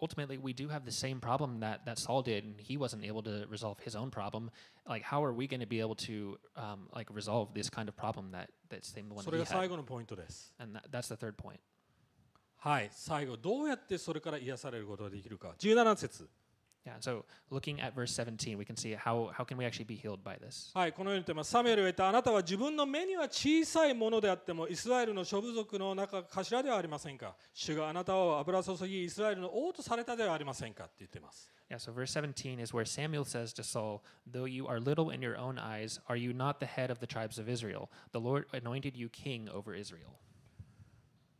ultimately we do have the same problem that that Saul did, and he wasn't able to resolve his own problem. Like, how are we going to be able to um, like resolve this kind of problem that that's the one そ that れ he が最 had? 後のポイントです。 And that, that's the third point. はい、最後どうやってそれから癒されることができるか。17節。 Yeah. So looking at verse 17, we can see how how can we actually be healed by this. はい、このように言ってます。サムエルは言ったあなたは自分の目には小さいものであってもイスラエルの諸部族の中頭ではありませんか。主があなたを油注ぎイスラエルの王とされたではありませんかって言ってます。Yeah. So verse 17 is where Samuel says to Saul, "Though you are little in your own eyes, are you not the head of the tribes of Israel? The Lord anointed you king over Israel."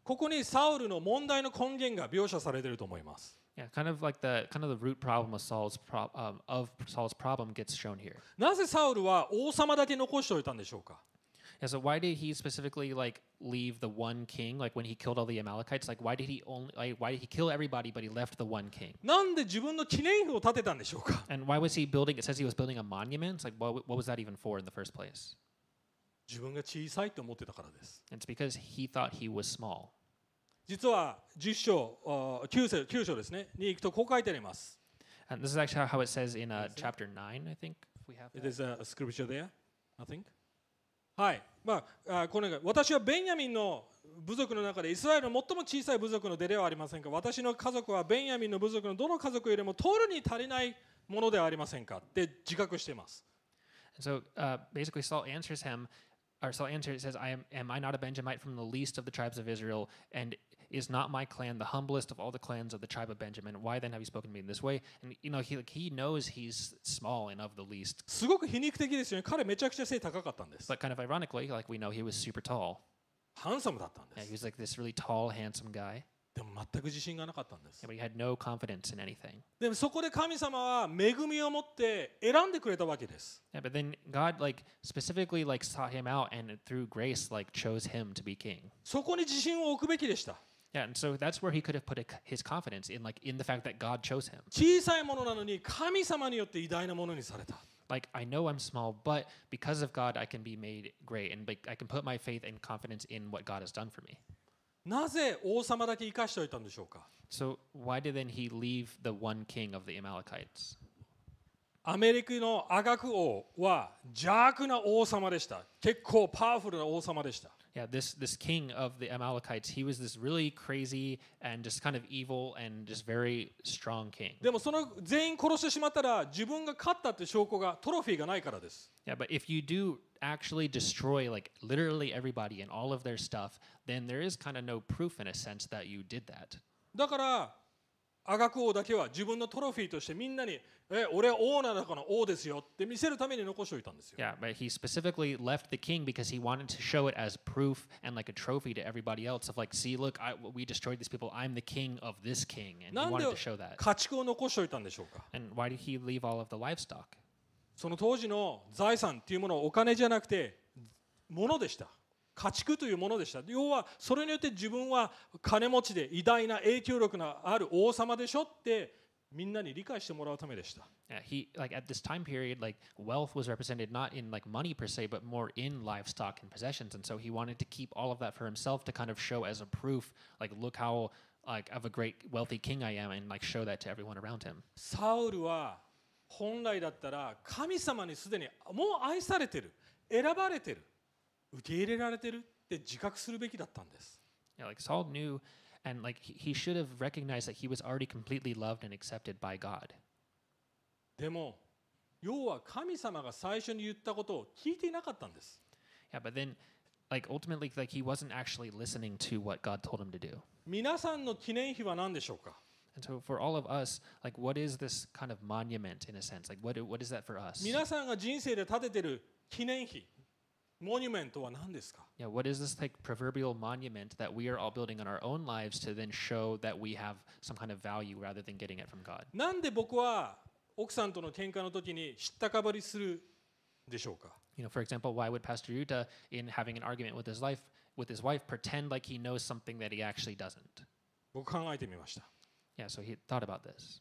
ここにサウルの問題の根源が描写されていると思います。Yeah, kind of like the kind of the root problem of Saul's pro- um, of Saul's problem gets shown here. なぜサウルは王様だけ残しておいたんでしょうか Yeah, so why did he specifically like leave the one king? Like when he killed all the Amalekites, like why did he only like why did he kill everybody but he left the one king? なんで自分の記念碑を建てたんでしょうか And why was he building? It says he was building a monument. It's like what what was that even for in the first place? 自分が小さいと思ってたからです。 It's because he thought he was small. 実は10章、あ9章 ,9 章ですね、に行くとこう書いてあります。And this is actually how it says in uh, chapter nine, I think. If we have that. is a scripture there, I think. はい。まあ、あこれが私はベンヤミンの部族の中でイスラエルの最も小さい部族の出ではありませんか私の家族はベンヤミンの部族のどの家族よりも取るに足りないものではありませんかって自覚しています。So uh, basically, Saul answers him, or Saul answers, says, I am, am I not a Benjamite from the least of the tribes of Israel? And is not my clan the humblest of all the clans of the tribe of Benjamin? Why then have you spoken to me in this way? And, you know, he, like, he knows he's small and of the least. すごく皮肉的ですよね。彼めちゃくちゃ背高かったんです。 But kind of ironically, like we know he was super tall. ハンサムだったんで Yeah, す he。was like this really tall, handsome guy. でも全く自信がなかったんです Yeah,。but he had no confidence in anything. でもそこで神様は恵みを持って選んでくれたわけです。 Yeah, but then God like specifically like sought him out and through grace like chose him to be king. そこに自信を置くべきでした。 Yeah, and so that's where he could have put a, his confidence in like in the fact that God chose him. 小さいものなのに神様によって偉大なものにされた。 Like I know I'm small, but because of God, I can be made great, and like I can put my faith and confidence in what God has done for me. なぜ王様だけ生かしておいたんでしょうか So why did then he leave the one king of the Amalekites? アメリカのアガク王は邪悪な王様でした。結構パワフルな王様でした。 Yeah, Yeah, this this king of the Amalekites, he was this really crazy and just kind of evil and just very strong king. でもその全員殺してしまったら自分が勝ったって証拠がトロフィーがないからです Yeah, but if you do actually destroy like literally everybody and all of their stuff, then there is kind of no proof in a sense that you did that. だから アガク王だけは自分のトロフィーとしてみんなに「え俺は王の中の王ですよ」って見せるために残しておいたんですよ Yeah, but he specifically left the king because he wanted to show it as proof and like a trophy to everybody else of like, see, look, I, we destroyed these people. I'm the king of this king, and な he wanted to show that. 家畜を残しておいたんでしょうか And why did he leave all of the livestock? その当時の財産っていうものはお金じゃなくて物でした家畜というものでした要はそれによって自分は金持ちで偉大な影響力のある王様でしょってみんなに理解してもらうためでした Yeah, he like at this time period, like wealth was represented not in like money per se, but more in livestock and possessions, and so he wanted to keep all of that for himself to kind of show as a proof, like look how like of a great wealthy king I am, and like show that to everyone around him. サウルは本来だったら神様にすでにもう愛されてる選ばれてる受け入れられてるって自覚するべきだったんです Yeah, like Saul knew, and like he, should have recognized that he was already completely loved and accepted by God. でも要は神様が最初に言ったことを聞いていなかったんです Yeah, but then like ultimately like he wasn't actually listening to what God told him to do. 皆さんの記念碑は何でしょうか And so for all of us, like what is this kind of monument in a sense? Like what what is that for us? 皆さんが人生で建ててる記念碑モニュメントは何ですか Yeah, what is this like proverbial monument that we are all building in our own lives to then show that we have some kind of value rather than getting it from God? なんで僕は奥さんとの喧嘩の時に知ったかぶりするでしょうか You know, for example, why would Pastor Yuta, in having an argument with his life with his wife, pretend like he knows something that he actually doesn't? 僕考えてみました Yeah, so he thought about this,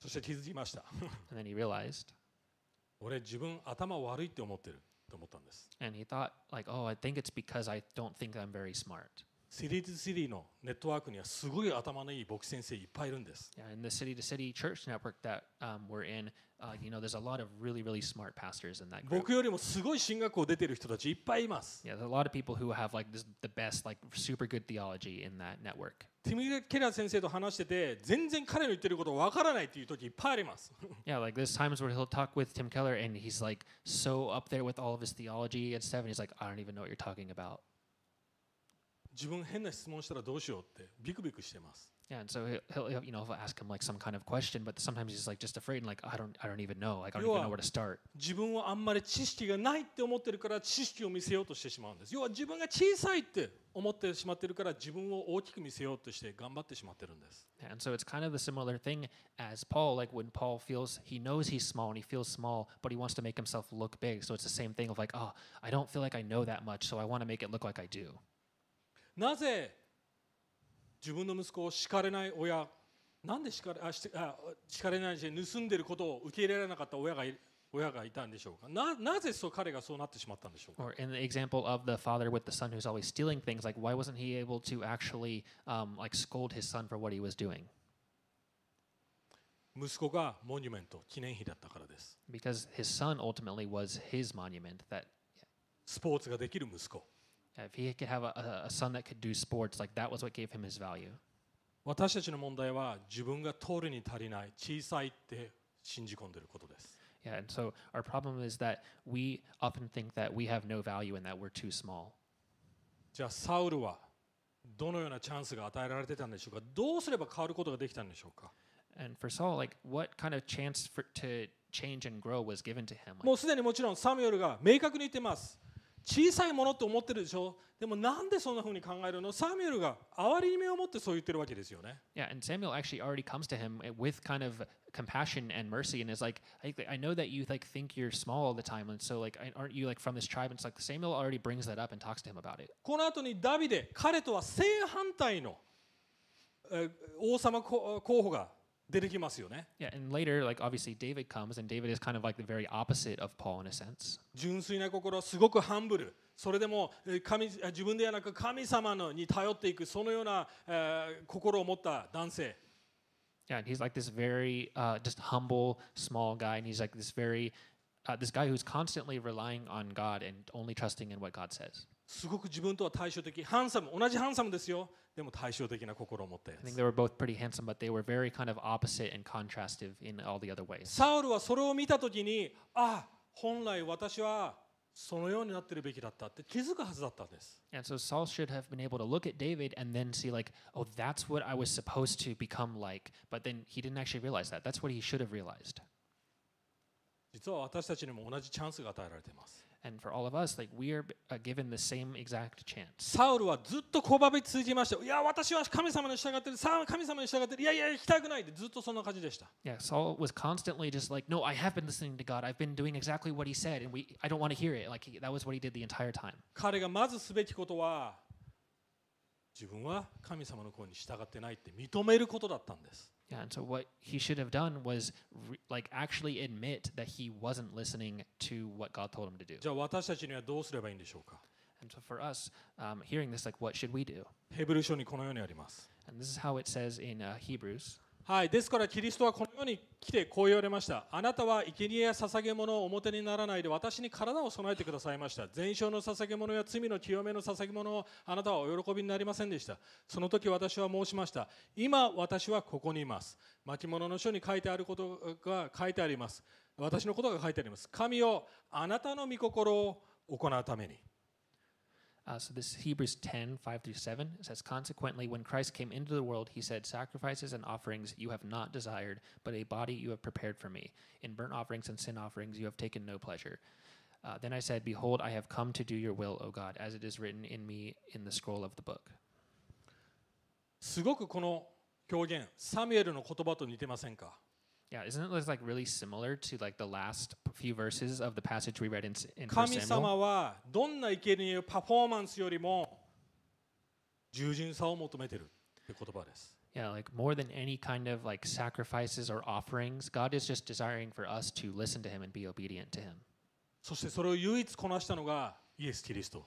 そして気づきました and then he realized, *laughs* 俺自分頭悪いって思ってる と思ったんです and he thought like, oh, I think it's because I don't think I'm very smart. シリーのネットワークにはすごい頭のいい牧師先生いっぱいいるんです Yeah, in the city to city church network that um, we're in, uh, you know, there's a lot of really, really smart pastors in that group. 僕よりもすごい進学校出てる人たちいっぱいいます Yeah, there's a lot of people who have like this, the best, like super good theology in that network. ティム・ケラー先生と話してて全然彼の言ってることわからないっていう時いっぱいあります Yeah, like there's times where he'll talk with Tim Keller and he's like so up there with all of his theology stuff, and he's like, I don't even know what you're talking about. 自分変な質問したらどうしようってビクビクしてます Yeah, and so he'll, he'll, you know he'll ask him like some kind of question, but sometimes he's like just afraid and like I don't I don't even know like I don't even know where to start. 自分はあんまり知識がないって思ってるから知識を見せようとしてしまうんです要は自分が小さいって思ってしまってるから自分を大きく見せようとして頑張ってしまってるんです And so it's kind of the similar thing as Paul, like when Paul feels he knows he's small and he feels small, but he wants to make himself look big. So it's the same thing of like, oh, I don't feel like I know that much, so I want to make it look like I do. なぜ自分の息子を叱れない親なんで叱れあしあ叱れないし盗んでることを受け入れられなかった親がい親がいたんでしょうかななぜそう彼がそうなってしまったんでしょうか Or in the example of the father with the son who's always stealing things, like why wasn't he able to actually um, like scold his son for what he was doing? 息子がモニュメント記念碑だったからです Because his son ultimately was his monument. That スポーツができる息子 if he could have a, a- son that could do sports, like that was what gave him his value. 私たちの問題は自分が通るに足りない小さいって信じ込んでいることです Yeah, and so our problem is that we often think that we have no value and that we're too small. じゃあサウルはどのようなチャンスが与えられてたんでしょうかどうすれば変わることができたんでしょうか And for Saul, like what kind of chance for to change and grow was given to him? もうすでにもちろんサムエルが明確に言ってます小さいものって思ってるでしょでもなんでそんな風に考えるのサムエルが哀れみを持ってそう言ってるわけですよね yeah, and Samuel actually already comes to him uh, with kind of compassion and mercy, and is like, I, I know that you like think you're small all the time, and so like, aren't you like from this tribe? And it's like Samuel already brings that up and talks to him about it. この後にダビデ彼とは正反対の、えー王様候候補が出てきますよね Yeah, and later, like obviously David comes, and David is kind of like the very opposite of Paul in a sense. 純粋な心すごくハンブルそれでもえー神あ自分ではなく神様のに頼っていくそのような、えー心を持った男性 Yeah, he's like this very uh, just humble, small guy, and he's like this very uh, this guy who's constantly relying on God and only trusting in what God says. すごく自分とは対照的ハンサム同じハンサムですよでも対照的な心を持ったや I think つ they were both pretty handsome, but they were very kind of opposite and contrastive in all the other ways. サウルはそれを見た時にあ本来私はそのようになってるべきだったって気づくはずだったんです And so Saul should have been able to look at David and then see, like, oh, that's what I was supposed to become like. But then he didn't actually realize that. That's what he should have realized. 実は私たちにも同じチャンスが与えられています And for all of us, like, we are uh, given the same exact chance. サウルはずっとこばび続きましたいや私は神様に従ってる神様に従ってるいやいや行きたくないってずっとそんな感じでした Yeah, Saul was constantly just like, no, I have been listening to God. I've been doing exactly what he said, and we, I don't want to hear it. Like, that was what he did the entire time. 彼がまずすべきことは自分は神様の声に従ってないって認めることだったんです Yeah, and so what he should have done was, re- like, actually admit that he wasn't listening to what God told him to do. じゃあ私たちにはどうすればいいんでしょうか And so for us, um, hearing this, like, what should we do? ヘブル書にこのようにあります And this is how it says in uh, Hebrews. はい、ですからキリストはこの世に来てこう言われました。あなたは生贄や捧げ物を表にならないで私に体を備えてくださいました。全焼の捧げ物や罪の清めの捧げ物をあなたはお喜びになりませんでした。その時私は申しました。今私はここにいます。巻物の書に書いてあることが書いてあります。私のことが書いてあります。神をあなたの御心を行うために。Uh, so this is Hebrews 10, 5 through 7. It says, Consequently, when Christ came into the world, he said, Sacrifices and offerings you have not desired, but a body you have prepared for me. In burnt offerings and sin offerings you have taken no pleasure. Uh, then I said, Behold, I have come to do your will, O God, as it is written in me in the scroll of the book. すごくこの表現、サミュエルの言葉と似てませんか Yeah, isn't it like really similar to like the last few verses of the passage we read in, S- in 1神 Samuel? 様はどんな生贄パフォーマンスよりも従順さを求めてるって言葉です。 Yeah, like more than any kind of like sacrifices or offerings, God is just desiring for us to listen to Him and be obedient to Him. そしてそれを唯一こなしたのがイエス・キリスト。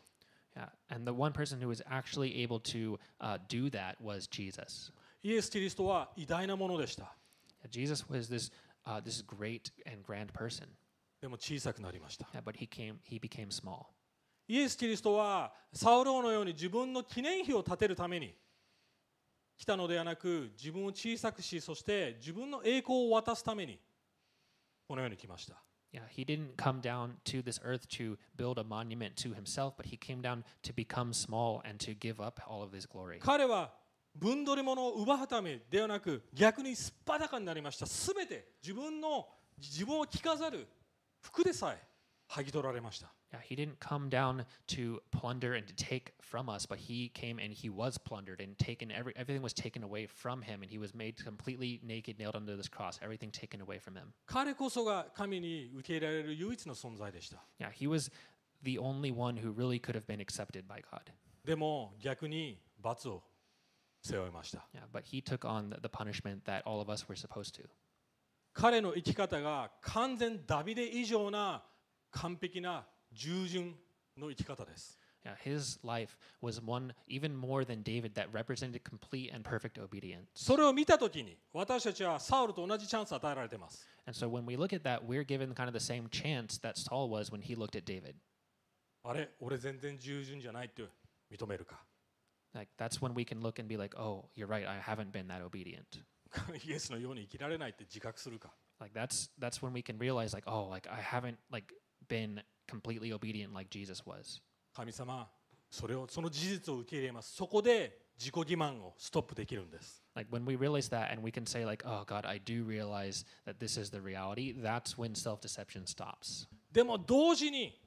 Yeah, and the one person who was actually able to uh, do that was Jesus. イエス・キリストは偉大なものでした。 Yeah, Jesus was this uh, this great and grand person, でも小さくなりました。 yeah, but he came he became small. イエス・キリストはサウル王のように自分の記念碑を建てるために来たのではなく自分を小さくしそして自分の栄光を渡すためにこのように来ました。 Yeah, he didn't come down to this earth to build a monument to himself, but he came down to become small and to give up all of his glory. 彼は 分取り物を奪うためではなく逆にすっぱだかになりましたすべて自分の自分を着飾る服でさえ剥ぎ取られました Yeah, he didn't come down to plunder and to take from us, but he came and he was plundered and taken every everything was taken away from him and he was made completely naked, nailed under this cross, everything taken away from him. 彼こそが神に受け入れられる唯一の存在でした Yeah, he was the only one who really could have been accepted by God. でも逆に罰を背負いました Yeah, but he took on the, the punishment that all of us were supposed to. 彼の生き方が完全ダビデ以上な完璧な従順の生き方です Yeah, his life was one even more than David that represented complete and perfect obedience. それを見た時に私たちはサウルと同じチャンスを与えられています And so when we look at that, we're given kind of the same chance that Saul was when he looked at David. あれ俺全然従順じゃないって認めるか Like that's when we can look and be like, "Oh, you're right. I haven't been that obedient." *laughs* イエスのように生きられないって自覚するか Like that's that's when we can realize like, "Oh, like I haven't like been completely obedient like Jesus was." 神様それをその事実を受け入れますそこで自己欺瞞をストップできるんです Like when we realize that and we can say like, "Oh God, I do realize that this is the reality." That's when self-deception stops. でも同時に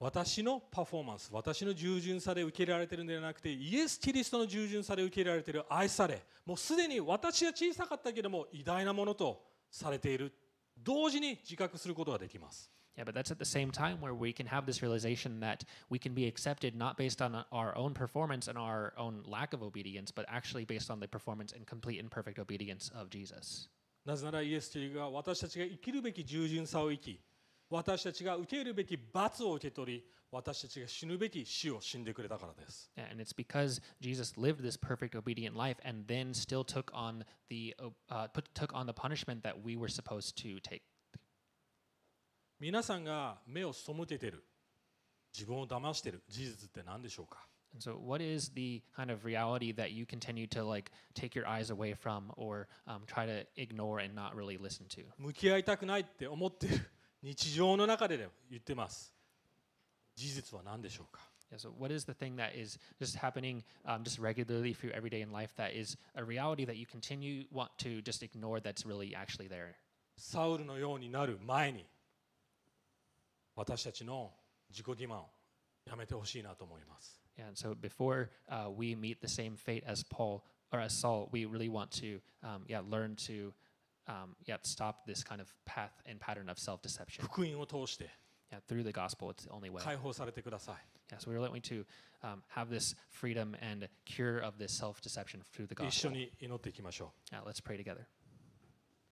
私のパフォーマンス私の従順さで受け入れられているのではなくてイエス・キリストの従順さで受け入れられている愛されもうすでに私は小さかったけれども偉大なものとされている同時に自覚することができます Yeah, but that's at the same time where we can have this realization that we can be accepted not based on our own performance and our own lack of obedience, but actually based on the performance and complete and perfect obedience of Jesus. なぜならイエスというが私たちが生きるべき従順さを生き私たちが受け入れるべき罰を受け取り私たちが死ぬべき死を死んでくれたからです And it's because Jesus lived this perfect obedient life and then still took on the uh, uh, put, took on the punishment that we were supposed to take. 皆さんが目を背けてる自分を騙している事実って何でしょうか And so, what is the kind of reality that you continue to like take your eyes away from or um, try to ignore and not really listen to? 向き合いたくないって思っている日常の中で言ってます事実は何でしょうか Yeah, so, what is the thing that is just happening um, just regularly for you every day in life that is a reality that you continue want to just ignore that's really actually there? サウルのようになる前に私たちの自己欺瞞をやめてほしいなと思います And so, before uh, we meet the same fate as Paul or as Saul, we really want to, um, yeah, learn to, um, yeah, stop this kind of path and pattern of self-deception. 福音を通して Yeah, through the gospel, it's the only way. 解放されてください Yeah, so we really want to um, have this freedom and cure of this self-deception through the 一緒 gospel. に祈っていきましょう Yeah, let's pray together.